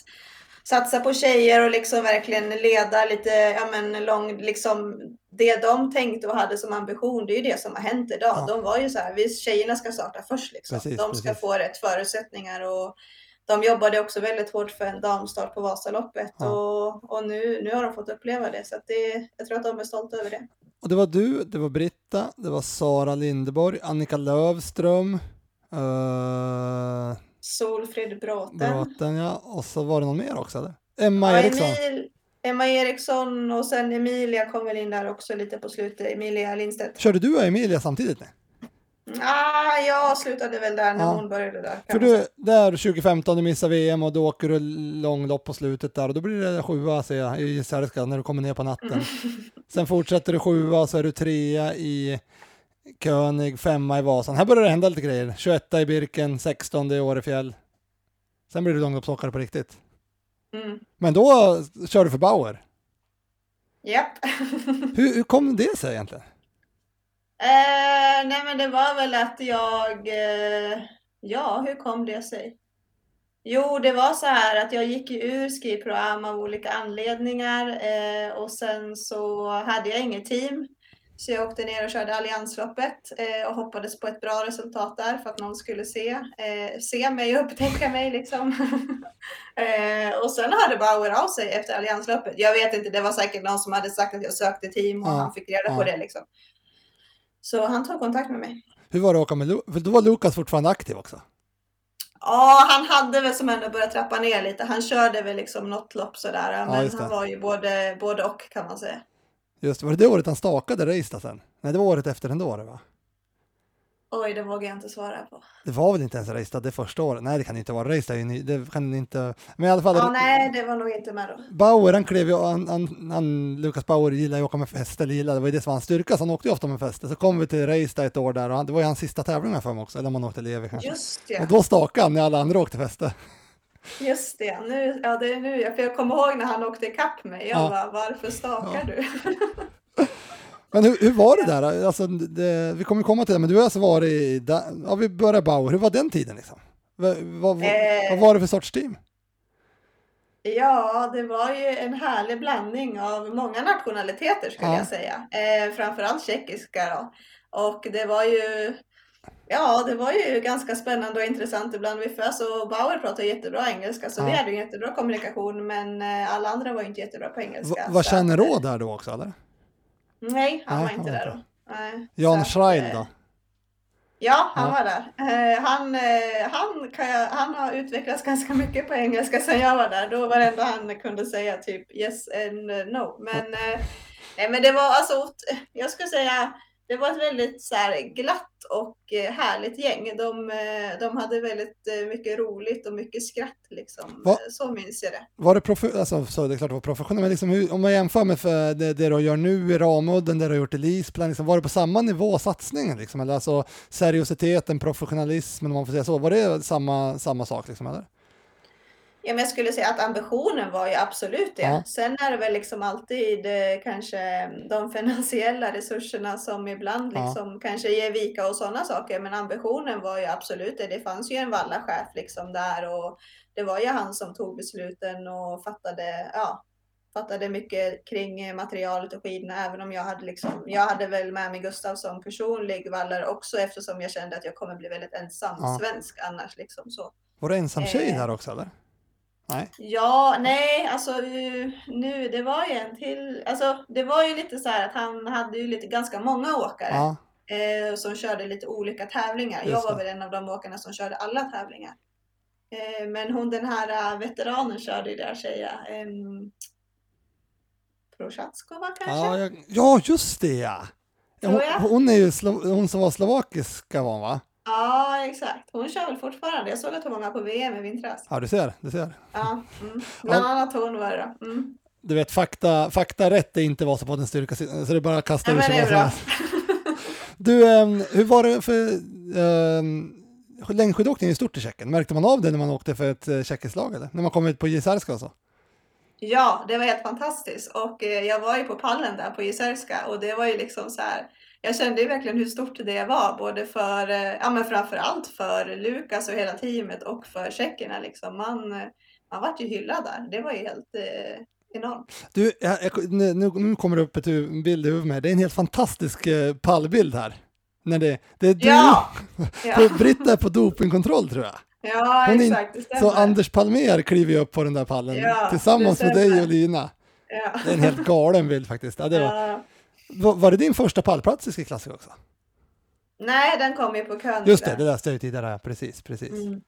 Speaker 4: satsa på tjejer och liksom verkligen leda lite, ja men lång, liksom det de tänkte och hade som ambition, det är ju det som har hänt idag.
Speaker 3: Ja.
Speaker 4: De var ju så här, vi tjejerna ska starta först liksom.
Speaker 3: Precis,
Speaker 4: de ska
Speaker 3: precis.
Speaker 4: få rätt förutsättningar och de jobbade också väldigt hårt för en damstart på Vasaloppet
Speaker 3: Ja.
Speaker 4: och, och nu, nu har de fått uppleva det så det, jag tror att de är stolta över det.
Speaker 3: Och det var du, det var Britta, det var Sara Lindeborg, Annika Lövström, uh,
Speaker 4: Solfrid Bråten.
Speaker 3: Bråten ja, och så var det någon mer också eller? Emma
Speaker 4: Ja,
Speaker 3: Eriksson.
Speaker 4: Emil, Emma Eriksson och sen Emilia kom väl in där också lite på slutet. Emilia Lindstedt.
Speaker 3: Körde du och Emilia samtidigt? Nej?
Speaker 4: Ah, jag slutade väl där när
Speaker 3: Ja.
Speaker 4: hon började där.
Speaker 3: För du, där 2015 du missar VM och då åker du långlopp på slutet där och då blir det sjua ser jag i Särska när du kommer ner på natten. Sen fortsätter du sjua och så är du trea i König, femma i Vasan. Här börjar det hända lite grejer. 21 i Birken, 16 i Årefjäll. Sen blir du långloppsåkare på riktigt.
Speaker 4: Mm.
Speaker 3: Men då kör du för Bauer.
Speaker 4: Japp.
Speaker 3: Hur, hur kom det sig egentligen?
Speaker 4: Eh, nej men det var väl att jag, eh, ja hur kom det sig? Jo, det var så här att jag gick ur Ski Pro Am av olika anledningar eh, och sen så hade jag inget team. Så jag åkte ner och körde Alliansloppet eh, och hoppades på ett bra resultat där för att någon skulle se, eh, se mig och upptäcka mig liksom. eh, och sen hörde Bauer av sig efter Alliansloppet. Jag vet inte, det var säkert någon som hade sagt att jag sökte team och
Speaker 3: Ja,
Speaker 4: han fick reda
Speaker 3: ja.
Speaker 4: på det liksom. Så han tog kontakt med mig.
Speaker 3: Hur var det att åka med Lu- För då var Lukas fortfarande aktiv också.
Speaker 4: Ja, han hade väl som ändå börjat trappa ner lite. Han körde väl liksom något lopp sådär. Men
Speaker 3: just det.
Speaker 4: han var ju både, både och kan man säga.
Speaker 3: Just det, var det det året han stakade då sen? Nej, det var året efter ändå det va?
Speaker 4: Oj, det vågar jag inte svara på.
Speaker 3: Det var väl inte ens race det första året? Nej, det kan inte vara. Ny, det kan inte... Men i alla fall,
Speaker 4: Ja, nej, det var nog inte med då.
Speaker 3: Bauer, han klev ju, han, han, han, Lukas Bauer gillar ju att åka med eller gillar, det var ju det som var hans styrka, så han åkte ju ofta med fäste. Så kom vi till där ett år där och han, det var ju hans sista tävling här för mig också, eller om han åkte Levi kanske.
Speaker 4: Just det.
Speaker 3: Och då stakade han när alla andra åkte fäste.
Speaker 4: Just det. Nu, ja, det är nu. För jag kommer ihåg när han åkte ikapp mig. Jag
Speaker 3: Ja.
Speaker 4: bara, varför stakar du?
Speaker 3: Men hur, hur var det där? Alltså, det, vi kommer komma till det, men du har alltså varit i, ja vi börjar Bauer, hur var den tiden liksom? Vad, vad, vad,
Speaker 4: Eh.
Speaker 3: vad var det för sorts team?
Speaker 4: Ja, det var ju en härlig blandning av många nationaliteter skulle
Speaker 3: Ja.
Speaker 4: jag säga. Eh, framförallt tjeckiska då. Och det var ju Ja, det var ju ganska spännande och intressant ibland. Vi för så Bauer pratar jättebra engelska så
Speaker 3: Ja.
Speaker 4: vi hade en jättebra kommunikation men eh, alla andra var ju inte jättebra på engelska.
Speaker 3: Va, var
Speaker 4: så att,
Speaker 3: Channe
Speaker 4: eh,
Speaker 3: där då också eller?
Speaker 4: Nej, han
Speaker 3: Nej,
Speaker 4: var
Speaker 3: han
Speaker 4: inte
Speaker 3: var
Speaker 4: där då. Nej,
Speaker 3: Jan Schreil
Speaker 4: eh,
Speaker 3: då?
Speaker 4: Ja, han
Speaker 3: Ja.
Speaker 4: var där. Eh, han, eh, han, kan jag, han har utvecklats ganska mycket på engelska sedan jag var där. Då var det enda han kunde säga typ yes and no. Men, eh, nej, men det var alltså, jag skulle säga, det var ett väldigt så här, glatt och eh, härligt gäng. De, eh, de hade väldigt eh, mycket roligt och mycket skratt liksom.
Speaker 3: Va?
Speaker 4: Så minns jag det.
Speaker 3: Var det profe- alltså, så det är klart det var professionellt, men liksom hur, om man jämför med för det, det du gör nu i Ramudden, det du har gjort i Lisplan, liksom, var det på samma nivå satsningen? Liksom, eller alltså seriositeten, professionalismen, om man får säga så, var det samma, samma sak? Liksom, eller?
Speaker 4: Ja, men jag skulle säga att ambitionen var ju absolut det.
Speaker 3: Ja.
Speaker 4: Sen är det väl liksom alltid eh, kanske de finansiella resurserna som ibland
Speaker 3: Ja.
Speaker 4: liksom kanske ger vika och sådana saker. Men ambitionen var ju absolut det. Det fanns ju en vallachef liksom där och det var ju han som tog besluten och fattade, ja, fattade mycket kring eh, materialet och skidorna. Även om jag hade liksom, jag hade väl med mig Gustav som personlig vallare också eftersom jag kände att jag kommer bli väldigt ensam
Speaker 3: Ja.
Speaker 4: svensk annars liksom så.
Speaker 3: Var du ensam tjej
Speaker 4: Eh.
Speaker 3: där också eller? Nej?
Speaker 4: Ja, nej, alltså eh, nu, det var ju en till, alltså det var ju lite så här att han hade ju lite ganska många åkare
Speaker 3: Ja,
Speaker 4: eh, som körde lite olika tävlingar.
Speaker 3: Just
Speaker 4: Jag var väl en av de åkarna som körde alla tävlingar. Eh, men hon den här eh, veteranen körde ju där säger jag. Um, Prochatskova kanske?
Speaker 3: ja, jag, ja, just det ja! Hon, hon är ju hon som var slovakiska var hon, va?
Speaker 4: Ja, exakt. Hon kör väl fortfarande. Jag såg att hon var med på VM i vintras.
Speaker 3: Ja, du ser, du ser.
Speaker 4: Ja, mm. bland annat hon var det då. Mm.
Speaker 3: Du vet, fakta, fakta rätt är inte Vasapoddens styrka, så det är bara att kasta
Speaker 4: Ja,
Speaker 3: ur sig vad som helst. Du, ehm, hur var det för um, längdskidåkning är stort i Tjeckien? Märkte man av det när man åkte för ett uh, tjeckiskt lag eller? När man kom ut på Jizerska och så?
Speaker 4: Ja, det var helt fantastiskt och eh, jag var ju på pallen där på Jizerska och det var ju liksom så här. Jag kände ju verkligen hur stort det var, både för, eh, ja men framför allt för Lukas och hela teamet och för tjeckerna liksom. Man, man vart ju hyllad där. Det var ju helt eh, enormt.
Speaker 3: Du, jag, nu, nu kommer det upp ett bild i huvudet med Det är en helt fantastisk eh, pallbild här. När det, det är du,
Speaker 4: Ja! Ja,
Speaker 3: Britta är på dopingkontroll tror jag.
Speaker 4: ja
Speaker 3: Hon
Speaker 4: exakt, det stämmer.
Speaker 3: Så Anders Palmer kliver ju upp på den där pallen
Speaker 4: Ja,
Speaker 3: tillsammans med dig och Lina.
Speaker 4: Ja.
Speaker 3: Det är en helt galen bild faktiskt. Ja, det var,
Speaker 4: Ja.
Speaker 3: Var, det din första pallplats i skiklassiker också?
Speaker 4: Nej, den kom ju på kön.
Speaker 3: Just det,
Speaker 4: där.
Speaker 3: det ju tidigare. ja, Precis, precis.
Speaker 4: Mm.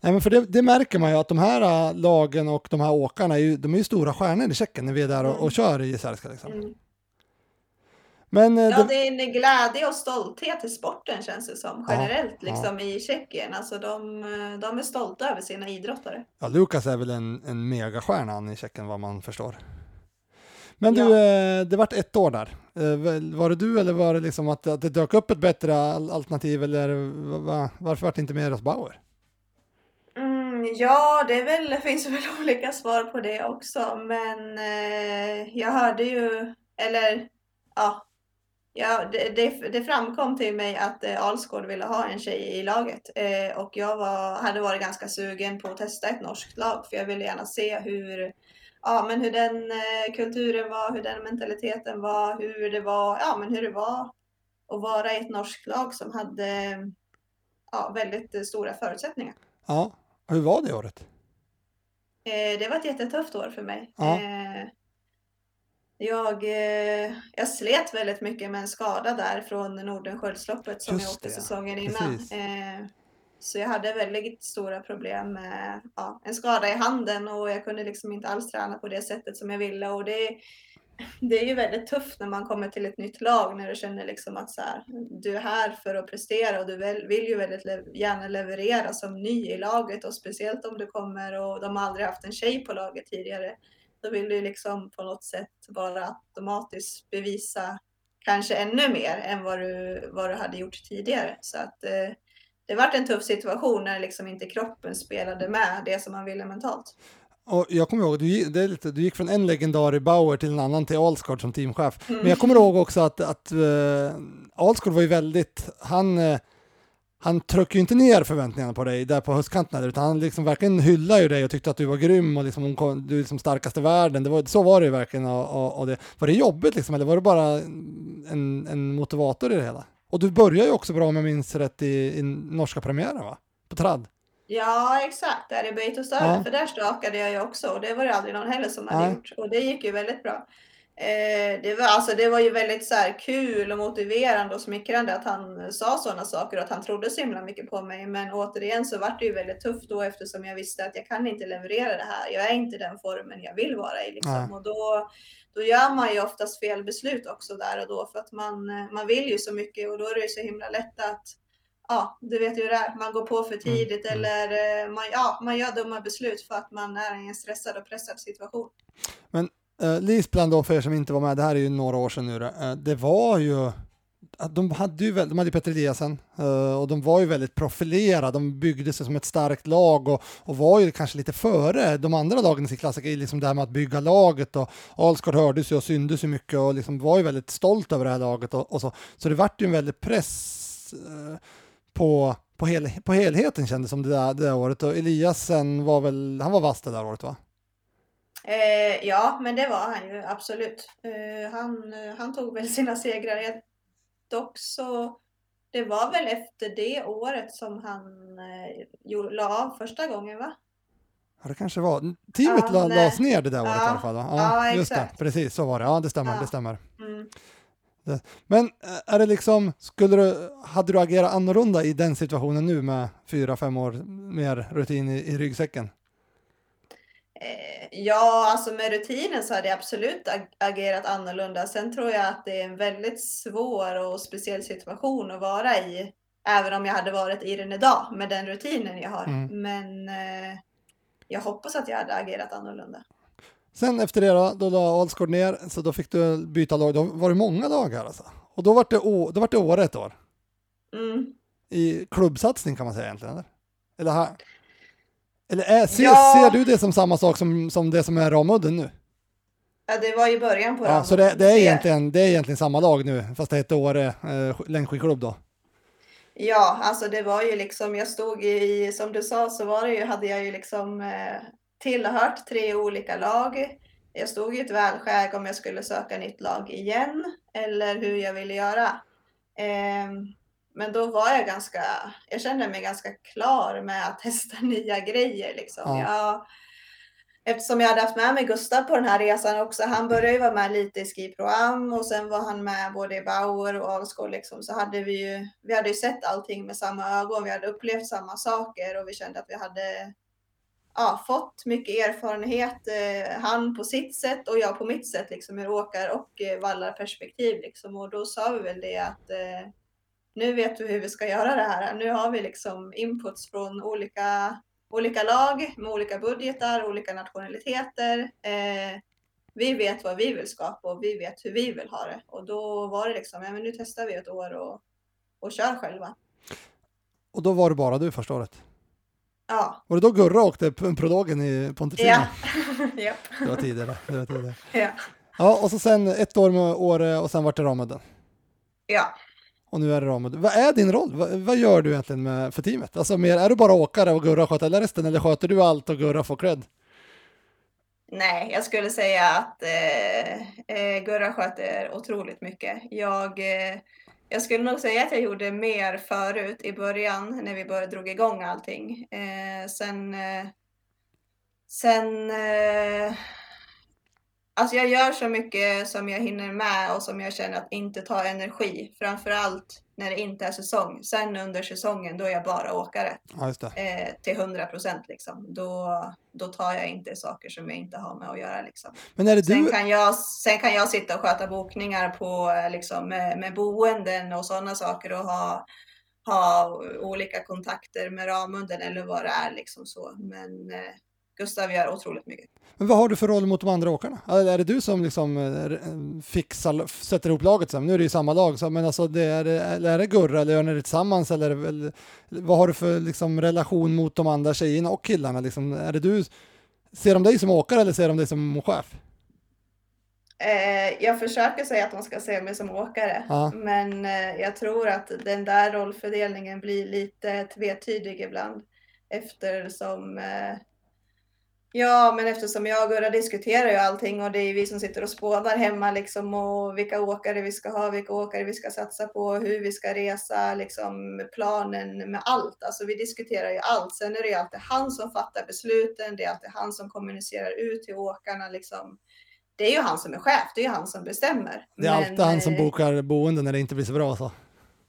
Speaker 3: Nej, men för det, det märker man ju att de här äh, lagen och de här åkarna är ju, de är ju stora stjärnor i Tjeckien när vi är där och, och kör i Jizerska. Liksom.
Speaker 4: Mm.
Speaker 3: Men äh,
Speaker 4: Ja,
Speaker 3: det,
Speaker 4: det är en glädje och stolthet i sporten känns det som
Speaker 3: Ja,
Speaker 4: generellt
Speaker 3: ja.
Speaker 4: liksom i Tjeckien. Alltså de, de är stolta över sina idrottare.
Speaker 3: ja, Lukas är väl en, en megastjärna i Tjeckien vad man förstår. Men du,
Speaker 4: Ja.
Speaker 3: eh, det vart ett år där. Eh, Var det du eller var det liksom att, att det dök upp ett bättre al- alternativ eller va, va, varför vart det inte mer Bauer?
Speaker 4: Mm, ja, det väl, det finns väl olika svar på det också, men eh, jag hörde ju, eller ja, ja det, det, det framkom till mig att eh, Alsgård ville ha en tjej i laget eh, och jag var, hade varit ganska sugen på att testa ett norskt lag för jag ville gärna se hur, ja, men hur den eh, kulturen var, hur den mentaliteten var, hur det var, ja, men hur det var att vara i ett norskt lag som hade ja, väldigt eh, stora förutsättningar.
Speaker 3: Ja, hur var det året?
Speaker 4: Eh, det var ett jättetufft år för mig.
Speaker 3: Ja.
Speaker 4: Jag, jag slet väldigt mycket med en skada där från Nordenskiöldsloppet som
Speaker 3: Just
Speaker 4: jag åkte
Speaker 3: det,
Speaker 4: säsongen innan.
Speaker 3: Precis.
Speaker 4: Så jag hade väldigt stora problem med ja, en skada i handen och jag kunde liksom inte alls träna på det sättet som jag ville. Och det, det är ju väldigt tufft när man kommer till ett nytt lag när du känner liksom att så här, du är här för att prestera och du vill ju väldigt le- gärna leverera som ny i laget och speciellt om du kommer och de har aldrig haft en tjej på laget tidigare. Då vill du liksom på något sätt bara automatiskt bevisa kanske ännu mer än vad du, vad du hade gjort tidigare. Så att eh, det vart en tuff situation när liksom inte kroppen spelade med det som man ville mentalt.
Speaker 3: Och jag kommer ihåg, du, det lite, du gick från en legendar i Bauer till en annan till Alsgaard som teamchef.
Speaker 4: Mm.
Speaker 3: Men jag kommer ihåg också att, att uh, Alsgaard var ju väldigt, han, eh, han tryckte ju inte ner förväntningarna på dig där på höstkanten, utan han liksom verkligen hyllade ju dig och tyckte att du var grym och liksom, du är liksom starkast i världen. Det var, så var det ju verkligen. Och, och, och det, var det jobbigt liksom, eller var det bara en, en motivator i det hela? Och du började ju också bra om jag minns rätt i, i norska premiären va? På tradd.
Speaker 4: Ja, exakt. Där i Beitostölen.
Speaker 3: Ja.
Speaker 4: För där stakade jag ju också och det var det aldrig någon heller som hade
Speaker 3: Nej.
Speaker 4: gjort. Och det gick ju väldigt bra. Eh, det, var, alltså, det var ju väldigt så här, kul och motiverande och smickrande att han sa sådana saker och att han trodde så himla mycket på mig. Men återigen så var det ju väldigt tufft då eftersom jag visste att jag kan inte leverera det här. Jag är inte den formen jag vill vara i. Liksom. Och då, då gör man ju oftast fel beslut också där och då för att man, man vill ju så mycket och då är det ju så himla lätt att ja, du vet ju hur det är. Man går på för mm, tidigt mm. eller eh, man, ja, man gör dumma beslut för att man är i en stressad och pressad situation.
Speaker 3: Men uh, Lisplan då, för er som inte var med, det här är ju några år sedan nu, uh, det var ju de hade ju de hade Petter Eliasen eh, och de var ju väldigt profilerade, de byggde sig som ett starkt lag och, och var ju kanske lite före de andra lagen i sin klassiker, liksom det här med att bygga laget och Alsgaard hördes ju och syndes ju mycket och liksom var ju väldigt stolt över det här laget och, och så. Så det vart ju en väldig press eh, på, på, hel, på helheten kändes som det där, det där året och Eliassen var väl, han var vass det där året va?
Speaker 4: Eh, ja, men det var han ju absolut. Eh, han, eh, han tog väl sina segrar. Jag, dock så, det var väl efter det året som han eh, la av första gången va?
Speaker 3: Ja, det kanske var. Teamet ja, lades ner det där året ja, i alla fall. Ja, ja just det. Precis, så var det. Ja, det stämmer. Det stämmer. Mm. Men eh, är det liksom, skulle du, hade du agerat annorlunda i den situationen nu med fyra, fem år mer rutin i, i ryggsäcken?
Speaker 4: Eh, ja, alltså med rutinen så hade jag absolut agerat annorlunda. Sen tror jag att det är en väldigt svår och speciell situation att vara i, även om jag hade varit i den idag med den rutinen jag har. Mm. Men eh, jag hoppas att jag hade agerat annorlunda.
Speaker 3: Sen efter det då, då la Alsgård ner, så då fick du byta lag. Då var det många dagar alltså. Och då var det, då var det Åre ett år.
Speaker 4: Mm.
Speaker 3: I klubbsatsning kan man säga egentligen, eller? Eller, här. Eller är, ser, ja. ser du det som samma sak som, som det som är Ramudden nu?
Speaker 4: Ja, det var ju början på
Speaker 3: ja, Så det, det, är egentligen, det är egentligen samma lag nu, fast det heter Åre eh, längdskidklubb då?
Speaker 4: Ja, alltså det var ju liksom, jag stod i, som du sa, så var det ju, hade jag ju liksom eh, tillhört tre olika lag. Jag stod i ett välskäg om jag skulle söka nytt lag igen eller hur jag ville göra. Eh, men då var jag ganska, jag kände mig ganska klar med att testa nya grejer. Liksom. Ja. Jag, eftersom jag hade haft med mig Gustav på den här resan också. Han började ju vara med lite i Ski Pro Am och sen var han med både i Bauer och Alsgård liksom. Så hade vi ju, vi hade ju sett allting med samma ögon. Vi hade upplevt samma saker och vi kände att vi hade ja, fått mycket erfarenhet. Eh, han på sitt sätt och jag på mitt sätt, liksom ur åkar och eh, vallarperspektiv. Liksom. Och då sa vi väl det att eh, nu vet vi hur vi ska göra det här. Nu har vi liksom inputs från olika, olika lag med olika budgetar, olika nationaliteter. Eh, vi vet vad vi vill skapa och vi vet hur vi vill ha det. Och då var det liksom, ja men nu testar vi ett år och, och kör själva.
Speaker 3: Och då var det bara du första året?
Speaker 4: Ja.
Speaker 3: Var det då Gurra åkte prologen i Pontresina?
Speaker 4: Ja. yep.
Speaker 3: Det var tidigare. Det var tidigare.
Speaker 4: Ja.
Speaker 3: ja, och så sen ett år med Åre och sen vart det Ramudden.
Speaker 4: Ja.
Speaker 3: Och nu är det Ramud. Vad är din roll? Vad, vad, gör du egentligen med, för teamet? Alltså mer, är du bara åkare och Gurra sköter resten eller sköter du allt och Gurra får cred?
Speaker 4: Nej, jag skulle säga att eh, eh Gurra sköter otroligt mycket. Jag eh, jag skulle nog säga att jag gjorde mer förut i början när vi började drog igång allting. Eh, sen eh, sen eh, Alltså jag gör så mycket som jag hinner med och som jag känner att inte tar energi. Framförallt när det inte är säsong. Sen under säsongen då är jag bara åkare.
Speaker 3: Ja,
Speaker 4: eh, till 100 procent liksom. Då, då tar jag inte saker som jag inte har med att göra. Liksom.
Speaker 3: Men är det
Speaker 4: sen,
Speaker 3: du...
Speaker 4: kan jag, sen kan jag sitta och sköta bokningar på, liksom, med, med boenden och sådana saker och ha, ha olika kontakter med Ramunden eller vad det är. Liksom så. Men eh, Gustav gör otroligt mycket.
Speaker 3: Men vad har du för roll mot de andra åkarna? Är det du som liksom eh, fixar, sätter ihop laget? Nu är det ju samma lag, men alltså det är, är det Gurra eller gör ni det tillsammans? Eller, eller vad har du för liksom, relation mot de andra tjejerna och killarna? Liksom, är det du, ser de dig som åkare eller ser de dig som chef?
Speaker 4: Eh, jag försöker säga att de ska se mig som åkare, ja. men eh, jag tror att den där rollfördelningen blir lite tvetydig ibland eftersom Ja, men eftersom jag och Gurra diskuterar ju allting och det är vi som sitter och spånar hemma liksom och vilka åkare vi ska ha, vilka åkare vi ska satsa på, hur vi ska resa, liksom planen med allt. Alltså vi diskuterar ju allt. Sen är det ju alltid han som fattar besluten. Det är alltid han som kommunicerar ut till åkarna liksom det är ju han som är chef, det är ju han som bestämmer.
Speaker 3: Det är
Speaker 4: Men,
Speaker 3: alltid han som
Speaker 4: eh,
Speaker 3: bokar boende när det inte blir så bra. Så.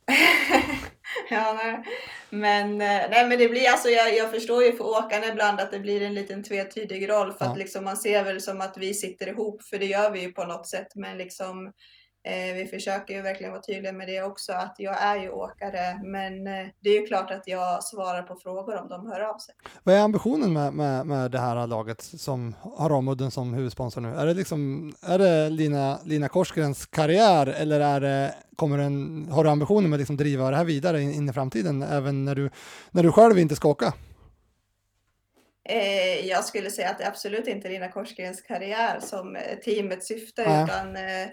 Speaker 4: ja, nej. Men, eh, nej, men det blir alltså, jag, jag förstår ju för åkarna ibland att det blir en liten tvetydig roll för
Speaker 3: Ja.
Speaker 4: att liksom man ser väl som att vi sitter ihop, för det gör vi ju på något sätt, men liksom Eh, vi försöker ju verkligen vara tydliga med det också, att jag är ju åkare, men eh, det är ju klart att jag svarar på frågor om de hör av sig.
Speaker 3: Vad är ambitionen med, med, med det här laget som har Ramudden som huvudsponsor nu? Är det, liksom, är det Lina, Lina Korsgrens karriär eller är det, kommer den, har du ambitionen med att liksom driva det här vidare in, in i framtiden även när du, när du själv inte ska åka?
Speaker 4: Eh, jag skulle säga att det absolut inte Lina Korsgrens karriär som eh, teamets syfte,
Speaker 3: Nej.
Speaker 4: utan eh,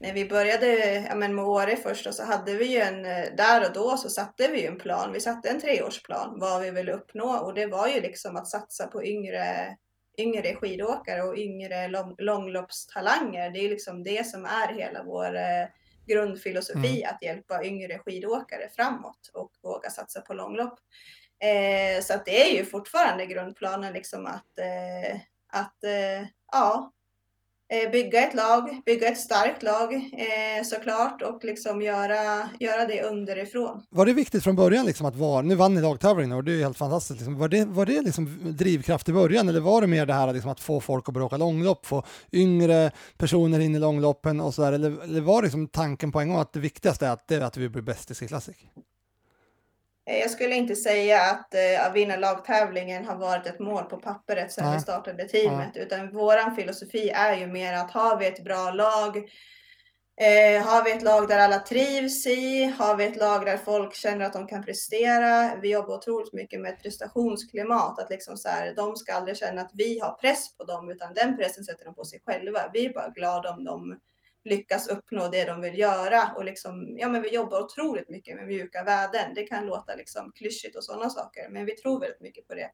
Speaker 4: när vi började ja, men med Åre först då, så hade vi ju en, eh, där och då så satte vi ju en plan. Vi satte en treårsplan vad vi ville uppnå och det var ju liksom att satsa på yngre, yngre skidåkare och yngre lång, långloppstalanger. Det är liksom det som är hela vår eh, grundfilosofi, att hjälpa yngre skidåkare framåt och våga satsa på långlopp. Eh, så att det är ju fortfarande grundplanen liksom att, eh, att eh, ja, eh, bygga ett lag, bygga ett starkt lag eh, såklart och liksom göra, göra det underifrån.
Speaker 3: Var det viktigt från början liksom att vara, nu vann ni lagtävlingen och det är helt fantastiskt, liksom. var det, var det liksom drivkraft i början eller var det mer det här liksom att få folk att börja åka långlopp, få yngre personer in i långloppen och sådär, eller, eller var det liksom tanken på en gång att det viktigaste är att, det är att vi blir bäst i Ski Classic?
Speaker 4: Eh, Jag skulle inte säga att eh, att vinna lagtävlingen har varit ett mål på pappret sedan
Speaker 3: Nej.
Speaker 4: vi startade teamet, utan våran filosofi är ju mer att har vi ett bra lag, eh, har vi ett lag där alla trivs i, har vi ett lag där folk känner att de kan prestera. Vi jobbar otroligt mycket med ett prestationsklimat, att liksom så här, de ska aldrig känna att vi har press på dem, utan den pressen sätter de på sig själva. Vi är bara glada om de lyckas uppnå det de vill göra och liksom, ja men vi jobbar otroligt mycket med mjuka värden. Det kan låta liksom klyschigt och sådana saker, men vi tror väldigt mycket på det.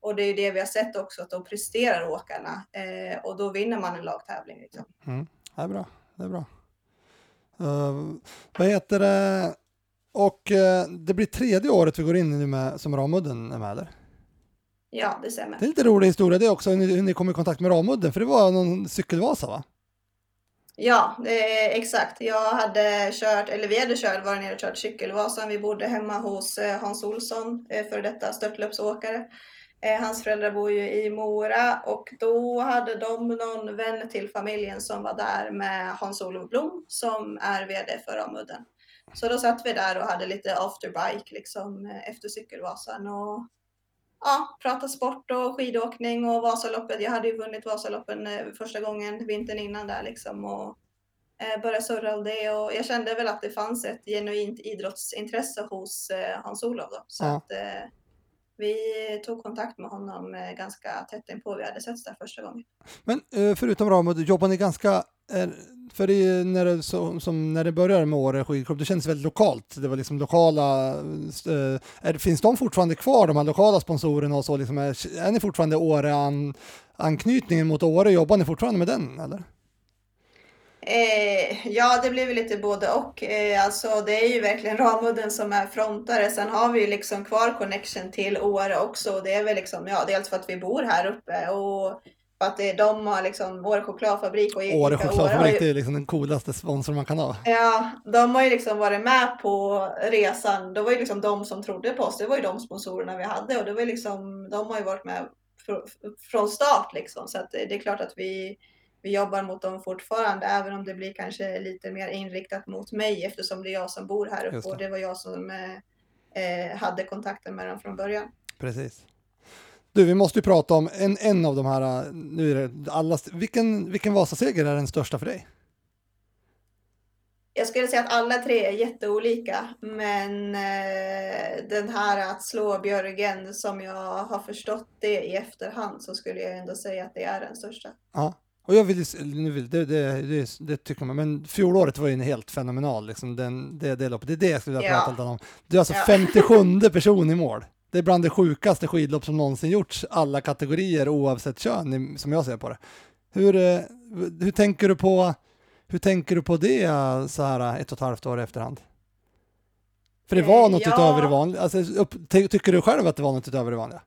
Speaker 4: Och det är det vi har sett också, att då presterar åkarna eh, och då vinner man en lagtävling. Liksom.
Speaker 3: Mm. Det är bra, det är bra. Uh, vad heter det? Och eh, det blir tredje året vi går in nu med, som Ramudden är med eller?
Speaker 4: Ja, det stämmer.
Speaker 3: Det är lite rolig historia det också, hur ni, hur ni kom i kontakt med Ramudden, för det var någon cykelvasa va?
Speaker 4: Ja, eh, exakt. Jag hade kört, eller vi hade kört, varit nere och kört cykelvasan. Vi bodde hemma hos eh, Hans Olsson, eh, detta störtloppsåkare. Eh, Hans föräldrar bor ju i Mora och då hade de någon vän till familjen som var där med Hans-Olof Blom som är VD för Ramudden. Så då satt vi där och hade lite afterbike liksom eh, efter cykelvasan och ja, prata sport och skidåkning och Vasaloppet. Jag hade ju vunnit Vasaloppen eh, första gången vintern innan där liksom och eh, började surra om det och jag kände väl att det fanns ett genuint idrottsintresse hos eh, Hans-Olof då. Så
Speaker 3: Ja.
Speaker 4: att eh, vi tog kontakt med honom ganska tätt inpå vi hade setts där första gången.
Speaker 3: Men förutom Ramudden, jobbar ni ganska, Eh, för det är ju när det, som, som när det började med Åre skidklubb, det kändes väldigt lokalt, det var liksom lokala, eh, är, finns de fortfarande kvar, de här lokala sponsorerna och så, liksom, är, är ni fortfarande Åre-anknytningen mot Åre, jobbar ni fortfarande med den eller?
Speaker 4: Eh, ja, det blir väl lite både och. Eh, alltså, det är ju verkligen Ramudden som är frontare. Sen har vi ju liksom kvar connection till Åre också. Det är väl liksom, ja, dels för att vi bor här uppe och att det, de har liksom Åre chokladfabrik och
Speaker 3: Åre
Speaker 4: Åre
Speaker 3: chokladfabrik, det är liksom den coolaste sponsor man kan ha.
Speaker 4: Ja, de har ju liksom varit med på resan. Det var ju liksom de som trodde på oss. Det var ju de sponsorerna vi hade och det var liksom, de har ju varit med fr- från start liksom. Så att det är klart att vi, vi jobbar mot dem fortfarande, även om det blir kanske lite mer inriktat mot mig eftersom det är jag som bor här uppe
Speaker 3: det.
Speaker 4: och det var jag som eh, eh, hade kontakten med dem från början.
Speaker 3: Precis. Du, vi måste ju prata om en, en av de här, nu är det alla, vilken, vilken Vasaseger är den största för dig?
Speaker 4: Jag skulle säga att alla tre är jätteolika, men eh, den här att slå Björgen som jag har förstått det i efterhand så skulle jag ändå säga att det är den största.
Speaker 3: Ja, och jag vill, nu vill det, det, det, tycker man, men fjolåret var ju en helt fenomenal, liksom, den, det, det loppet, det är det jag skulle vilja
Speaker 4: Ja.
Speaker 3: prata lite om. Du är alltså
Speaker 4: Ja.
Speaker 3: 57 person i mål. Det är bland det sjukaste skidlopp som någonsin gjorts, alla kategorier oavsett kön, som jag ser på det. Hur, eh, hur tänker du på, hur tänker du på det eh, så här eh, ett och ett halvt år i efterhand? För det var något
Speaker 4: ja.
Speaker 3: utöver det vanliga, alltså, upp, ty- tycker du själv att det var något utöver det vanliga?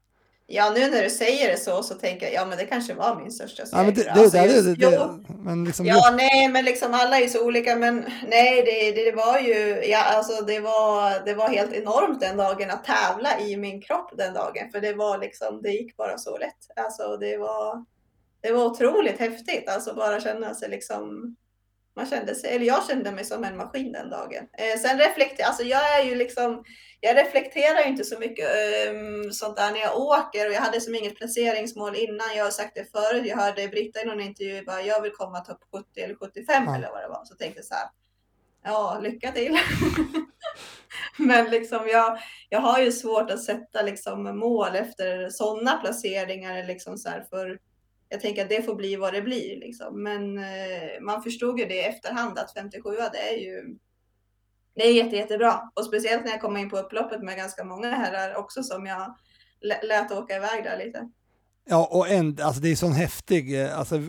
Speaker 4: Ja, nu när du säger det så, så tänker jag, ja men det kanske var min största seger.
Speaker 3: Ja, men det, det,
Speaker 4: Alltså,
Speaker 3: det,
Speaker 4: just- jo.
Speaker 3: men liksom,
Speaker 4: Ja, nej, men liksom alla är så olika, men nej, det, det, det var ju, ja, alltså det var, det var helt enormt den dagen att tävla i min kropp den dagen, för det var liksom, det gick bara så lätt. Alltså det var, det var otroligt häftigt, alltså bara känna sig liksom, man kände sig, eller jag kände mig som en maskin den dagen. Eh, sen reflekterar, alltså jag är ju liksom, jag reflekterar ju inte så mycket um, sånt där när jag åker och jag hade som inget placeringsmål innan. Jag har sagt det förut. Jag hörde Britta i någon intervju bara jag vill komma topp 70 eller 75
Speaker 3: Ja.
Speaker 4: eller vad det var. Så tänkte jag så här. Ja, lycka till. Men liksom jag, jag har ju svårt att sätta liksom mål efter sådana placeringar liksom så för jag tänker att det får bli vad det blir liksom. Men eh, man förstod ju det i efterhand att 57 det är ju det är jätte, jättebra och speciellt när jag kom in på upploppet med ganska många herrar också som jag lät åka iväg där lite.
Speaker 3: Ja, och en, alltså det är sån häftig, eh, alltså,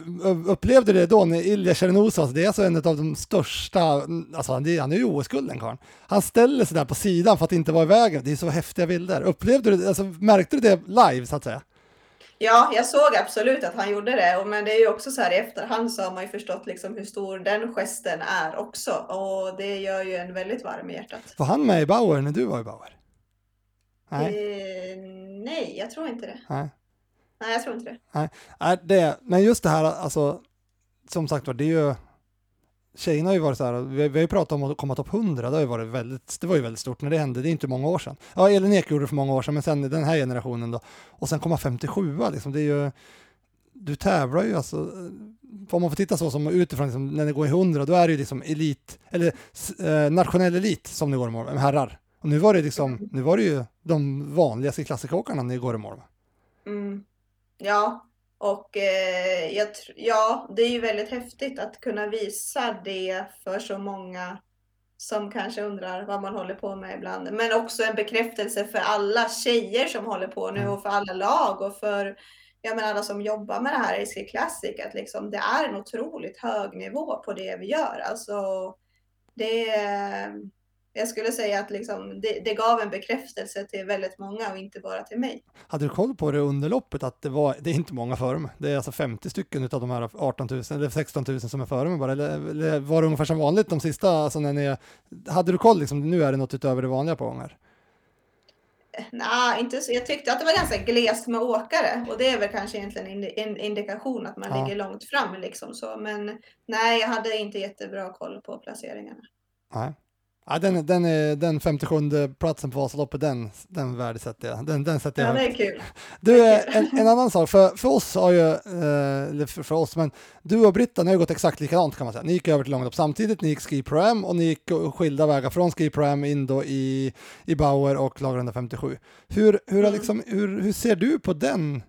Speaker 3: upplevde du det då när Ilja Tjernousas, alltså det är alltså en av de största, mm, alltså han är, han är ju OS-gulden karln. Han ställer sig där på sidan för att inte vara i vägen, det är så häftiga bilder. Upplevde du, alltså märkte du det live så att säga?
Speaker 4: Ja, jag såg absolut att han gjorde det, men det är ju också så här i efterhand så har man ju förstått liksom hur stor den gesten är också och det gör ju en väldigt varm i hjärtat.
Speaker 3: Var han med i Bauer när du var i Bauer? Nej,
Speaker 4: Eh, nej, jag tror inte det.
Speaker 3: nej.
Speaker 4: Nej, jag tror inte det.
Speaker 3: Nej, det, men just det här, alltså, som sagt var, det är ju, tjejerna har ju varit så här, vi, vi har ju pratat om att komma topp 100, det, har ju varit väldigt, det var ju väldigt stort när det hände, det är inte många år sedan. Ja, Elin Ek gjorde det för många år sedan, men sen den här generationen då, och sen komma 57, liksom, det är ju, du tävlar ju alltså, om man får titta så som utifrån, liksom, när det går i 100, då är det ju liksom elit, eller eh, nationell elit som det går i mål, med herrar. Och nu var det liksom, nu var det ju de vanligaste klassikeråkarna ni går i mål med.
Speaker 4: Mm. Ja, och eh, jag, ja, det är ju väldigt häftigt att kunna visa det för så många som kanske undrar vad man håller på med ibland. Men också en bekräftelse för alla tjejer som håller på nu
Speaker 3: Mm.
Speaker 4: och för alla lag och för jag menar, alla som jobbar med det här i Ski Classic. Att liksom, det är en otroligt hög nivå på det vi gör. Alltså, det, jag skulle säga att liksom, det, det gav en bekräftelse till väldigt många och inte bara till mig.
Speaker 3: Hade du koll på det under loppet att det var, det är inte många före mig, det är alltså 50 stycken av de här 18 000 eller 16 000 som är före mig bara, eller, eller var det ungefär som vanligt de sista, alltså när ni, hade du koll liksom, nu är det något utöver det vanliga på gånger?
Speaker 4: Nej, inte så. Jag tyckte att det var ganska glest med åkare och det är väl kanske egentligen en in, indikation att man
Speaker 3: Ja.
Speaker 4: ligger långt fram liksom så. Men nej, jag hade inte jättebra koll på placeringarna.
Speaker 3: Nej. Ja, den, den, är, den 57 platsen på Vasaloppet, den, den värdesätter jag. Den, den sätter jag
Speaker 4: Ja, det är kul.
Speaker 3: Du, eh, en, en annan sak, för, för oss har ju, eh, eller för, för oss, men du och Britta, ni har ju gått exakt likadant kan man säga. Ni gick över till långlopp samtidigt, ni gick Ski Pro Am och ni gick skilda vägar från Ski Pro Am in då i, i Bauer och lag 157. Hur, hur,
Speaker 4: Mm.
Speaker 3: liksom, hur, hur ser du på den?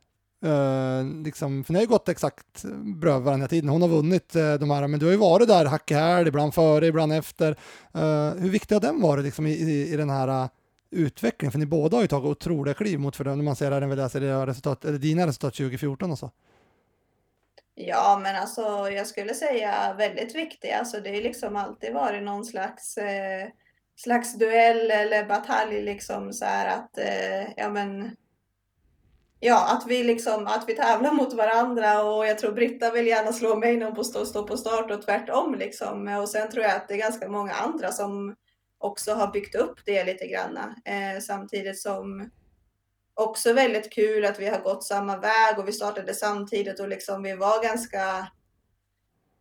Speaker 3: Uh, liksom, för ni har ju gått exakt bra varandra tiden. Hon har vunnit uh, de här, men du har ju varit där hack i häl, ibland före, ibland efter. Uh, hur viktig har den varit liksom, i, i, i den här utvecklingen? För ni båda har ju tagit otroliga kliv mot för när man ser även läser era resultat, eller dina resultat 2014 och så.
Speaker 4: Ja, men alltså jag skulle säga väldigt viktig. Alltså det har liksom alltid varit någon slags, eh, slags duell eller batalj liksom så här att, eh, ja men, ja att vi liksom, att vi tävlar mot varandra och jag tror Britta vill gärna slå mig när hon stå, stå på start och tvärtom liksom. Och sen tror jag att det är ganska många andra som också har byggt upp det lite granna. Eh, samtidigt som också väldigt kul att vi har gått samma väg och vi startade samtidigt och liksom vi var ganska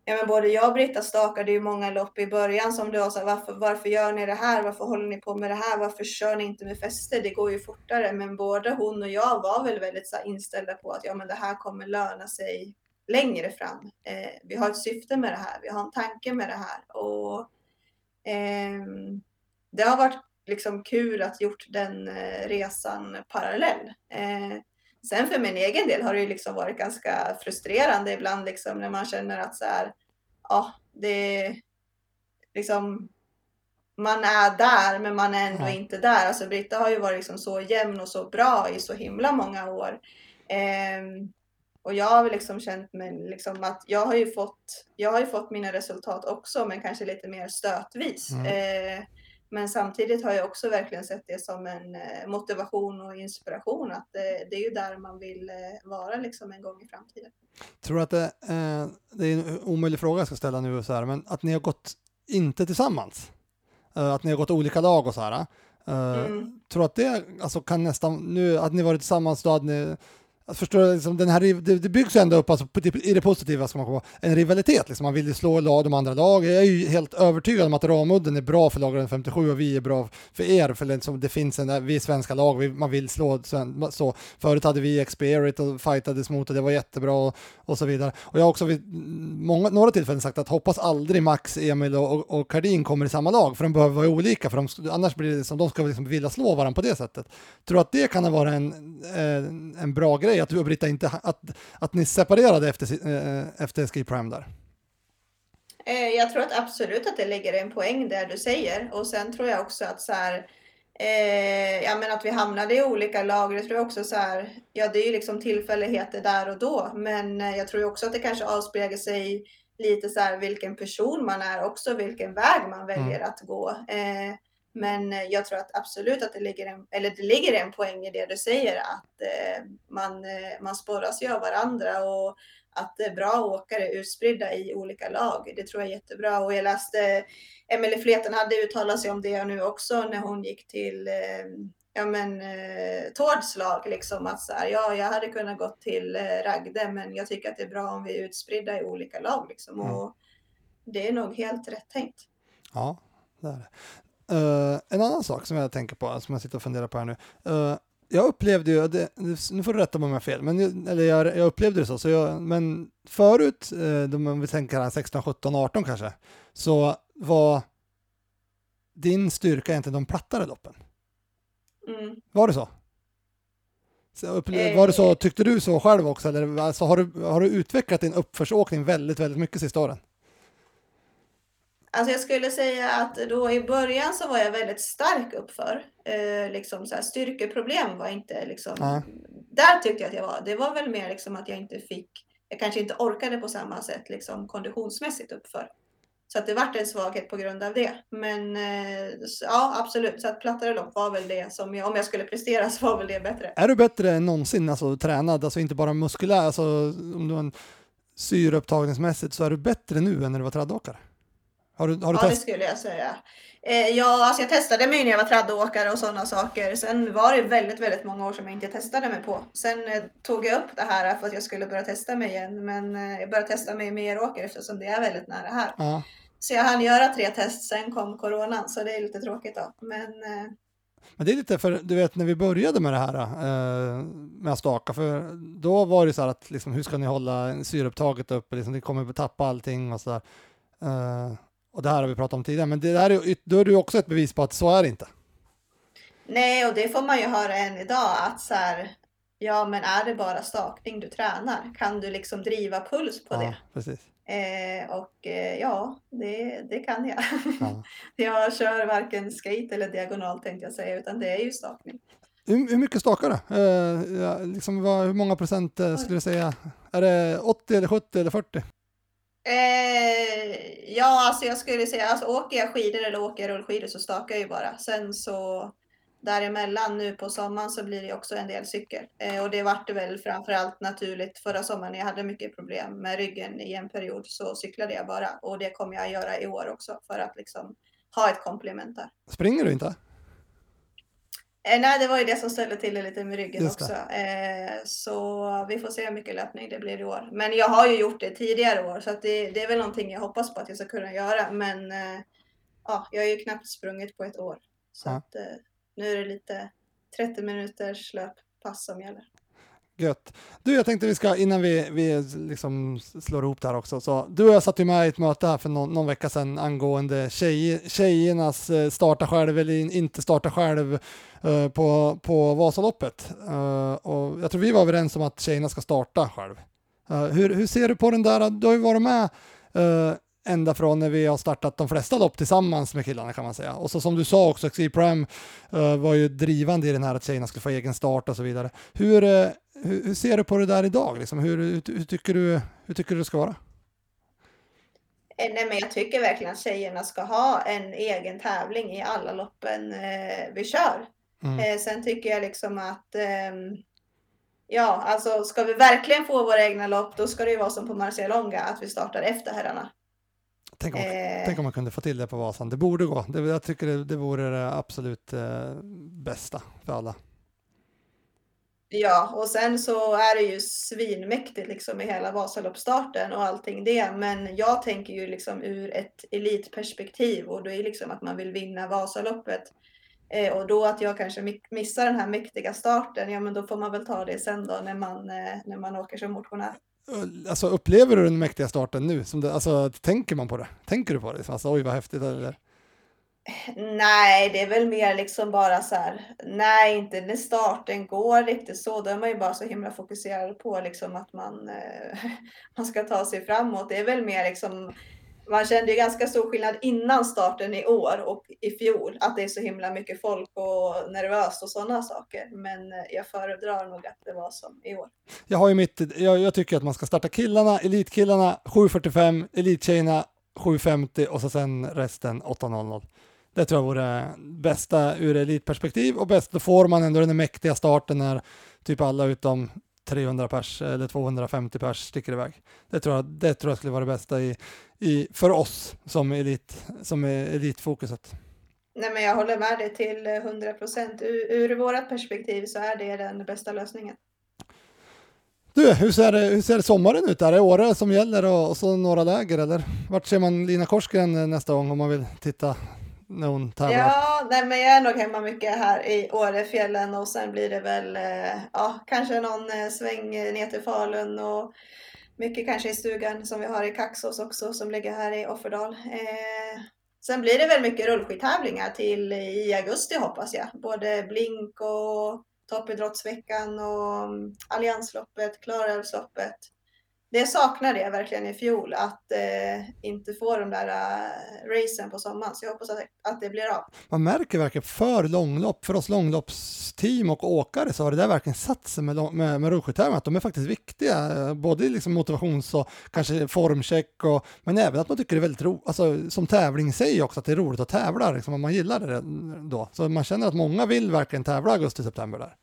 Speaker 4: Ja, men både jag och Britta stakade ju många lopp i början som du var så här, varför, varför gör ni det här? Varför håller ni på med det här? Varför kör ni inte med fäste? Det går ju fortare. Men både hon och jag var väl väldigt så här, inställda på att ja, men det här kommer löna sig längre fram. Eh, vi har ett syfte med det här. Vi har en tanke med det här och eh, det har varit liksom kul att gjort den eh, resan parallell. Eh, sen för min egen del har det ju liksom varit ganska frustrerande ibland liksom när man känner att så här, ja, det liksom man är där men man är ändå
Speaker 3: Ja.
Speaker 4: inte där. Alltså Britta har ju varit liksom så jämn och så bra i så himla många år. Ehm, och jag har liksom känt mig liksom att jag har ju fått, jag har ju fått mina resultat också men kanske lite mer stötvis.
Speaker 3: Mm.
Speaker 4: Eh, Men samtidigt har jag också verkligen sett det som en eh, motivation och inspiration att det, det är ju där man vill eh, vara liksom en gång i framtiden.
Speaker 3: Tror du att det, eh, det är en omöjlig fråga jag ska ställa nu så här, men att ni har gått inte tillsammans? Eh, att ni har gått olika lag och så här. Eh,
Speaker 4: Mm.
Speaker 3: Tror att det alltså, kan nästan, nu att ni varit tillsammans då hade ni att förstå, liksom, den här, det, det byggs ju ändå upp alltså, på, typ, i det positiva, ska man komma en rivalitet. Liksom. Man vill ju slå lag, de andra lagen. Jag är ju helt övertygad om att Ramudden är bra för lagen 57 och vi är bra för er. För liksom, det finns en, vi är svenska lag, vi, man vill slå så. Förut hade vi Experit och fightades mot det, det var jättebra och, och så vidare. Och jag har också vid många, några tillfällen sagt att hoppas aldrig Max, Emil och, och, och Kardin kommer i samma lag, för de behöver vara olika, för de, annars blir det som de ska liksom vilja slå varandra på det sättet. Tror att det kan ha varit en, en, en bra grej, att du och Britta inte, att, att ni separerade efter, eh, efter Ski Prime där?
Speaker 4: Eh, Jag tror att absolut att det ligger en poäng där du säger och sen tror jag också att så här, eh, ja men att vi hamnade i olika lag, det tror jag också så här, ja det är ju liksom tillfälligheter där och då, men eh, jag tror också att det kanske avspeglar sig lite så här vilken person man är också, vilken väg man väljer att gå. Eh, men eh, jag tror att absolut att det ligger en, eller det ligger en poäng i det du säger att eh, man, eh, man sporras ju av varandra och att bra åkare utspridda i olika lag. Det tror jag är jättebra. Och jag läste Emelie Fleten hade uttalat sig om det nu också när hon gick till ja, men, eh, Tårds lag. Liksom, att så här, ja, jag hade kunnat gå till eh, Ragde, men jag tycker att det är bra om vi är utspridda i olika lag. Liksom.
Speaker 3: Mm.
Speaker 4: Och det är nog helt rätt tänkt.
Speaker 3: Ja, det är det. Eh, en annan sak som jag tänker på, som jag sitter och funderar på här nu. Eh, jag upplevde ju, det, nu får du rätta mig om jag har fel, men, eller jag, jag upplevde det så, så jag, men förut, eh, om vi tänker här 16, 17, 18 kanske, så var din styrka egentligen de plattare loppen.
Speaker 4: Mm.
Speaker 3: Var det så? så jag upple-
Speaker 4: Eh.
Speaker 3: var det så, tyckte du så själv också, eller alltså, har, du, har du utvecklat din uppförsåkning väldigt, väldigt mycket sista åren?
Speaker 4: Alltså jag skulle säga att då i början så var jag väldigt stark uppför. Eh, liksom så här, styrkeproblem var inte liksom,
Speaker 3: Ja.
Speaker 4: där tyckte jag att jag var. Det var väl mer liksom att jag inte fick, jag kanske inte orkade på samma sätt liksom konditionsmässigt uppför. Så att det vart en svaghet på grund av det. Men eh, ja, absolut. Så att plattare lopp var väl det som jag, om jag skulle prestera så var väl det bättre.
Speaker 3: Är du bättre än någonsin, alltså tränad, alltså inte bara muskulär, alltså om du har en syreupptagningsmässigt så är du bättre nu än när du var traddåkare? Har du, har du
Speaker 4: Ja, det skulle jag säga. Eh, ja, alltså jag testade mig när jag var traddåkare och sådana saker. Sen var det väldigt, väldigt många år som jag inte testade mig på. Sen eh, tog jag upp det här för att jag skulle börja testa mig igen. Men eh, jag började testa mig i Meråker eftersom det är väldigt nära här.
Speaker 3: Ja.
Speaker 4: Så jag hann göra tre test, sen kom coronan. Så det är lite tråkigt då. Men eh,
Speaker 3: Men det är lite för, du vet när vi började med det här eh, med att staka, för då var det så här att liksom, hur ska ni hålla syreupptaget uppe, liksom, ni kommer att tappa allting och så där. Och det här har vi pratat om tidigare, men det där är, då är det ju också ett bevis på att så är det inte.
Speaker 4: nej, och det får man ju höra än idag att så här. Ja, men är det bara stakning du tränar? Kan du liksom driva puls på
Speaker 3: ja,
Speaker 4: det?
Speaker 3: precis.
Speaker 4: Eh, och eh, ja, det, det kan jag.
Speaker 3: Ja.
Speaker 4: Jag kör varken skate eller diagonal tänkte jag säga, utan det är ju stakning.
Speaker 3: Hur, hur mycket stakar du? Eh, liksom, vad, hur många procent eh, skulle du säga? Är det 80 eller 70 eller 40?
Speaker 4: Eh, ja, alltså jag skulle säga, alltså åker jag skidor eller åker jag rullskidor så stakar jag ju bara. Sen så däremellan nu på sommaren så blir det också en del cykel. Eh, och det vart det väl framförallt naturligt förra sommaren när jag hade mycket problem med ryggen i en period så cyklade jag bara. Och det kommer jag göra i år också för att liksom ha ett komplement där.
Speaker 3: Springer du inte?
Speaker 4: Eh, nej, det var ju det som ställde till det lite med ryggen
Speaker 3: Just
Speaker 4: också. Eh, så vi får se hur mycket löpning det blir i år. Men jag har ju gjort det tidigare år så det, det är väl någonting jag hoppas på att jag ska kunna göra. Men eh, ja, jag har ju knappt sprungit på ett år. Så
Speaker 3: Ja.
Speaker 4: att, eh, nu är det lite 30 minuters löppass som gäller.
Speaker 3: Gött. Du, jag tänkte vi ska, innan vi, vi liksom slår ihop det här också, så du och jag satt ju med i ett möte här för någon, någon vecka sedan angående tjej, tjejernas eh, starta själv eller inte starta själv eh, på, på Vasaloppet. Eh, och jag tror vi var överens om att tjejerna ska starta själv. Eh, hur, hur ser du på den där, du har ju varit med eh, ända från när vi har startat de flesta lopp tillsammans med killarna kan man säga. Och så som du sa också, X-Prime uh, eh, var ju drivande i den här att tjejerna skulle få egen start och så vidare. Hur, uh, hur, hur ser du på det där idag? Liksom? Hur, hur, tycker du, hur tycker du det ska vara?
Speaker 4: Eh, Nej, men jag tycker verkligen att tjejerna ska ha en egen tävling i alla loppen eh, vi kör.
Speaker 3: Mm.
Speaker 4: Eh, sen tycker jag liksom att ehm, ja, alltså ska vi verkligen få våra egna lopp, då ska det ju vara som på Marcialonga, att vi startar efter herrarna.
Speaker 3: Tänk, om,
Speaker 4: Eh.
Speaker 3: tänk om man kunde få till det på Vasan. Det borde gå. Det, jag tycker det, det vore det absolut eh, bästa för alla.
Speaker 4: Ja, och sen så är det ju svinmäktigt liksom i hela Vasaloppsstarten och allting det. Men jag tänker ju liksom ur ett elitperspektiv och då är liksom att man vill vinna Vasaloppet. Eh, och då att jag kanske missar den här mäktiga starten, ja men då får man väl ta det sen då när man, eh, när man åker som motionär.
Speaker 3: Eh, alltså upplever du den mäktiga starten nu? Som det, alltså, tänker man på det? Tänker du på det? Alltså, oj vad häftigt. Eller?
Speaker 4: Nej, det är väl mer liksom bara så här. Nej, inte när starten går riktigt så. Då är man ju bara så himla fokuserad på liksom att man, eh, man ska ta sig framåt. Det är väl mer liksom. Man kände ju ganska stor skillnad innan starten i år och i fjol. Att det är så himla mycket folk och nervöst och sådana saker. Men eh, jag föredrar nog att det var som i år.
Speaker 3: Jag har ju mitt, jag, jag tycker att man ska starta killarna, elitkillarna 7.45, elittjejerna 7.50 och så sen resten 8.00. Det tror jag vore bästa ur elitperspektiv och bäst, då får man ändå den mäktiga starten när typ alla utom 300 pers eller 250 pers sticker iväg. Det tror jag, det tror jag skulle vara det bästa i, i, för oss som, elit, som är elitfokuset.
Speaker 4: Nej, men jag håller med dig till 100 procent. Ur, ur vårt perspektiv så är det den bästa lösningen.
Speaker 3: Du, hur ser, hur ser sommaren ut? Är det Åre som gäller och, och så några läger eller? Vart ser man Lina Korsgren nästa gång om man vill titta när hon tävlar?
Speaker 4: Ja, nej, men jag är nog hemma mycket här i Årefjällen och sen blir det väl eh, ja, kanske någon eh, sväng ner till Falun och mycket kanske i stugan som vi har i Kaxås också som ligger här i Offerdal. Eh, sen blir det väl mycket rullskidtävlingar till i augusti hoppas jag. Både Blink och Toppidrottsveckan och Alliansloppet, Klarälvsloppet. Det saknade jag verkligen i fjol, att eh, inte få de där uh, racen på sommaren. Så jag hoppas att, att det blir av.
Speaker 3: Man märker verkligen för långlopp, för oss långloppsteam och åkare så har det där verkligen satt sig med, med, med rullskidtävlingar, att de är faktiskt viktiga, eh, både i liksom motivations och kanske formcheck och, men även att man tycker det är väldigt roligt, alltså som tävling i sig också, att det är roligt att tävla, liksom, om man gillar det eh, då. Så man känner att många vill verkligen tävla augusti-september där.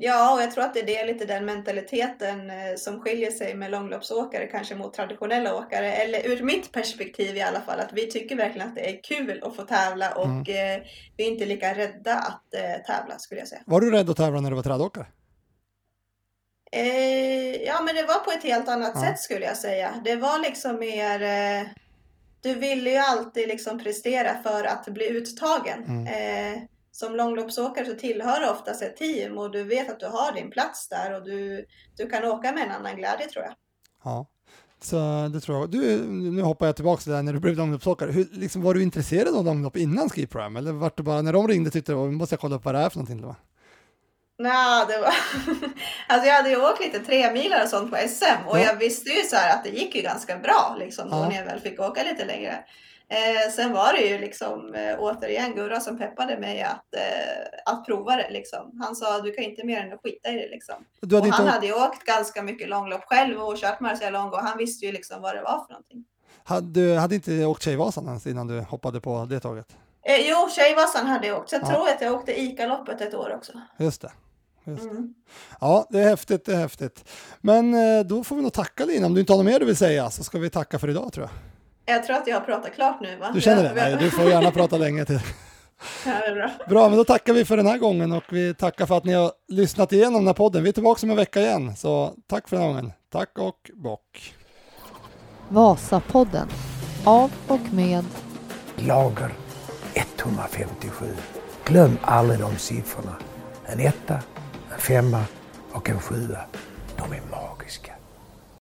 Speaker 4: Ja, och jag tror att det är det, lite den mentaliteten eh, som skiljer sig med långloppsåkare kanske mot traditionella åkare. Eller ur mitt perspektiv i alla fall, att vi tycker verkligen att det är kul att få tävla och eh, vi är inte lika rädda att eh, tävla skulle jag säga.
Speaker 3: Var du rädd att tävla när du var trädåkare?
Speaker 4: Eh, ja, men det var på ett helt annat
Speaker 3: Ja.
Speaker 4: sätt skulle jag säga. Det var liksom mer... Eh, du ville ju alltid liksom prestera för att bli uttagen.
Speaker 3: Mm.
Speaker 4: Eh, som långloppsåkare så tillhör du oftast ett team och du vet att du har din plats där och du, du kan åka med en annan glädje tror jag.
Speaker 3: Ja, så det tror jag. Du, nu hoppar jag tillbaka till det här när du blev långloppsåkare. Hur, liksom, var du intresserad av långlopp innan Ski Am? Eller var du bara, när de ringde tyckte du, "Åh, nu måste jag kolla upp vad det är för någonting? Då?
Speaker 4: Nej, det var... alltså jag hade ju åkt lite tremilar och sånt på SM och
Speaker 3: Ja.
Speaker 4: jag visste ju så här att det gick ju ganska bra liksom då
Speaker 3: Ja.
Speaker 4: när jag väl fick åka lite längre. Eh, sen var det ju liksom eh, återigen Gurra som peppade mig att, eh, att prova det liksom. Han sa du kan inte mer än att skita i det liksom.
Speaker 3: Hade
Speaker 4: han
Speaker 3: inte,
Speaker 4: hade ju åkt ganska mycket långlopp själv och kört Marcialonga och han visste ju liksom vad det var för någonting.
Speaker 3: du hade inte åkt Tjejvasan ens innan du hoppade på det tåget?
Speaker 4: Eh, jo, Tjejvasan hade jag åkt. Jag
Speaker 3: Ja.
Speaker 4: tror att jag åkte ICA-loppet ett år också.
Speaker 3: Just det. Just det.
Speaker 4: Mm.
Speaker 3: Ja, det är häftigt, det är häftigt. Men eh, då får vi nog tacka Lina. Om du inte har något mer du vill säga så ska vi tacka för idag tror jag.
Speaker 4: Jag tror att jag har pratat klart nu va?
Speaker 3: Du känner det? Nej, du får gärna prata länge till.
Speaker 4: Ja, bra.
Speaker 3: Bra, men då tackar vi för den här gången och vi tackar för att ni har lyssnat igenom den här podden. Vi är tillbaka om en vecka igen, så tack för den här gången. Tack och bock.
Speaker 1: Vasapodden. Av och med
Speaker 2: Lager 157. Glöm aldrig de siffrorna. En etta, en femma och en sjua. De är magiska.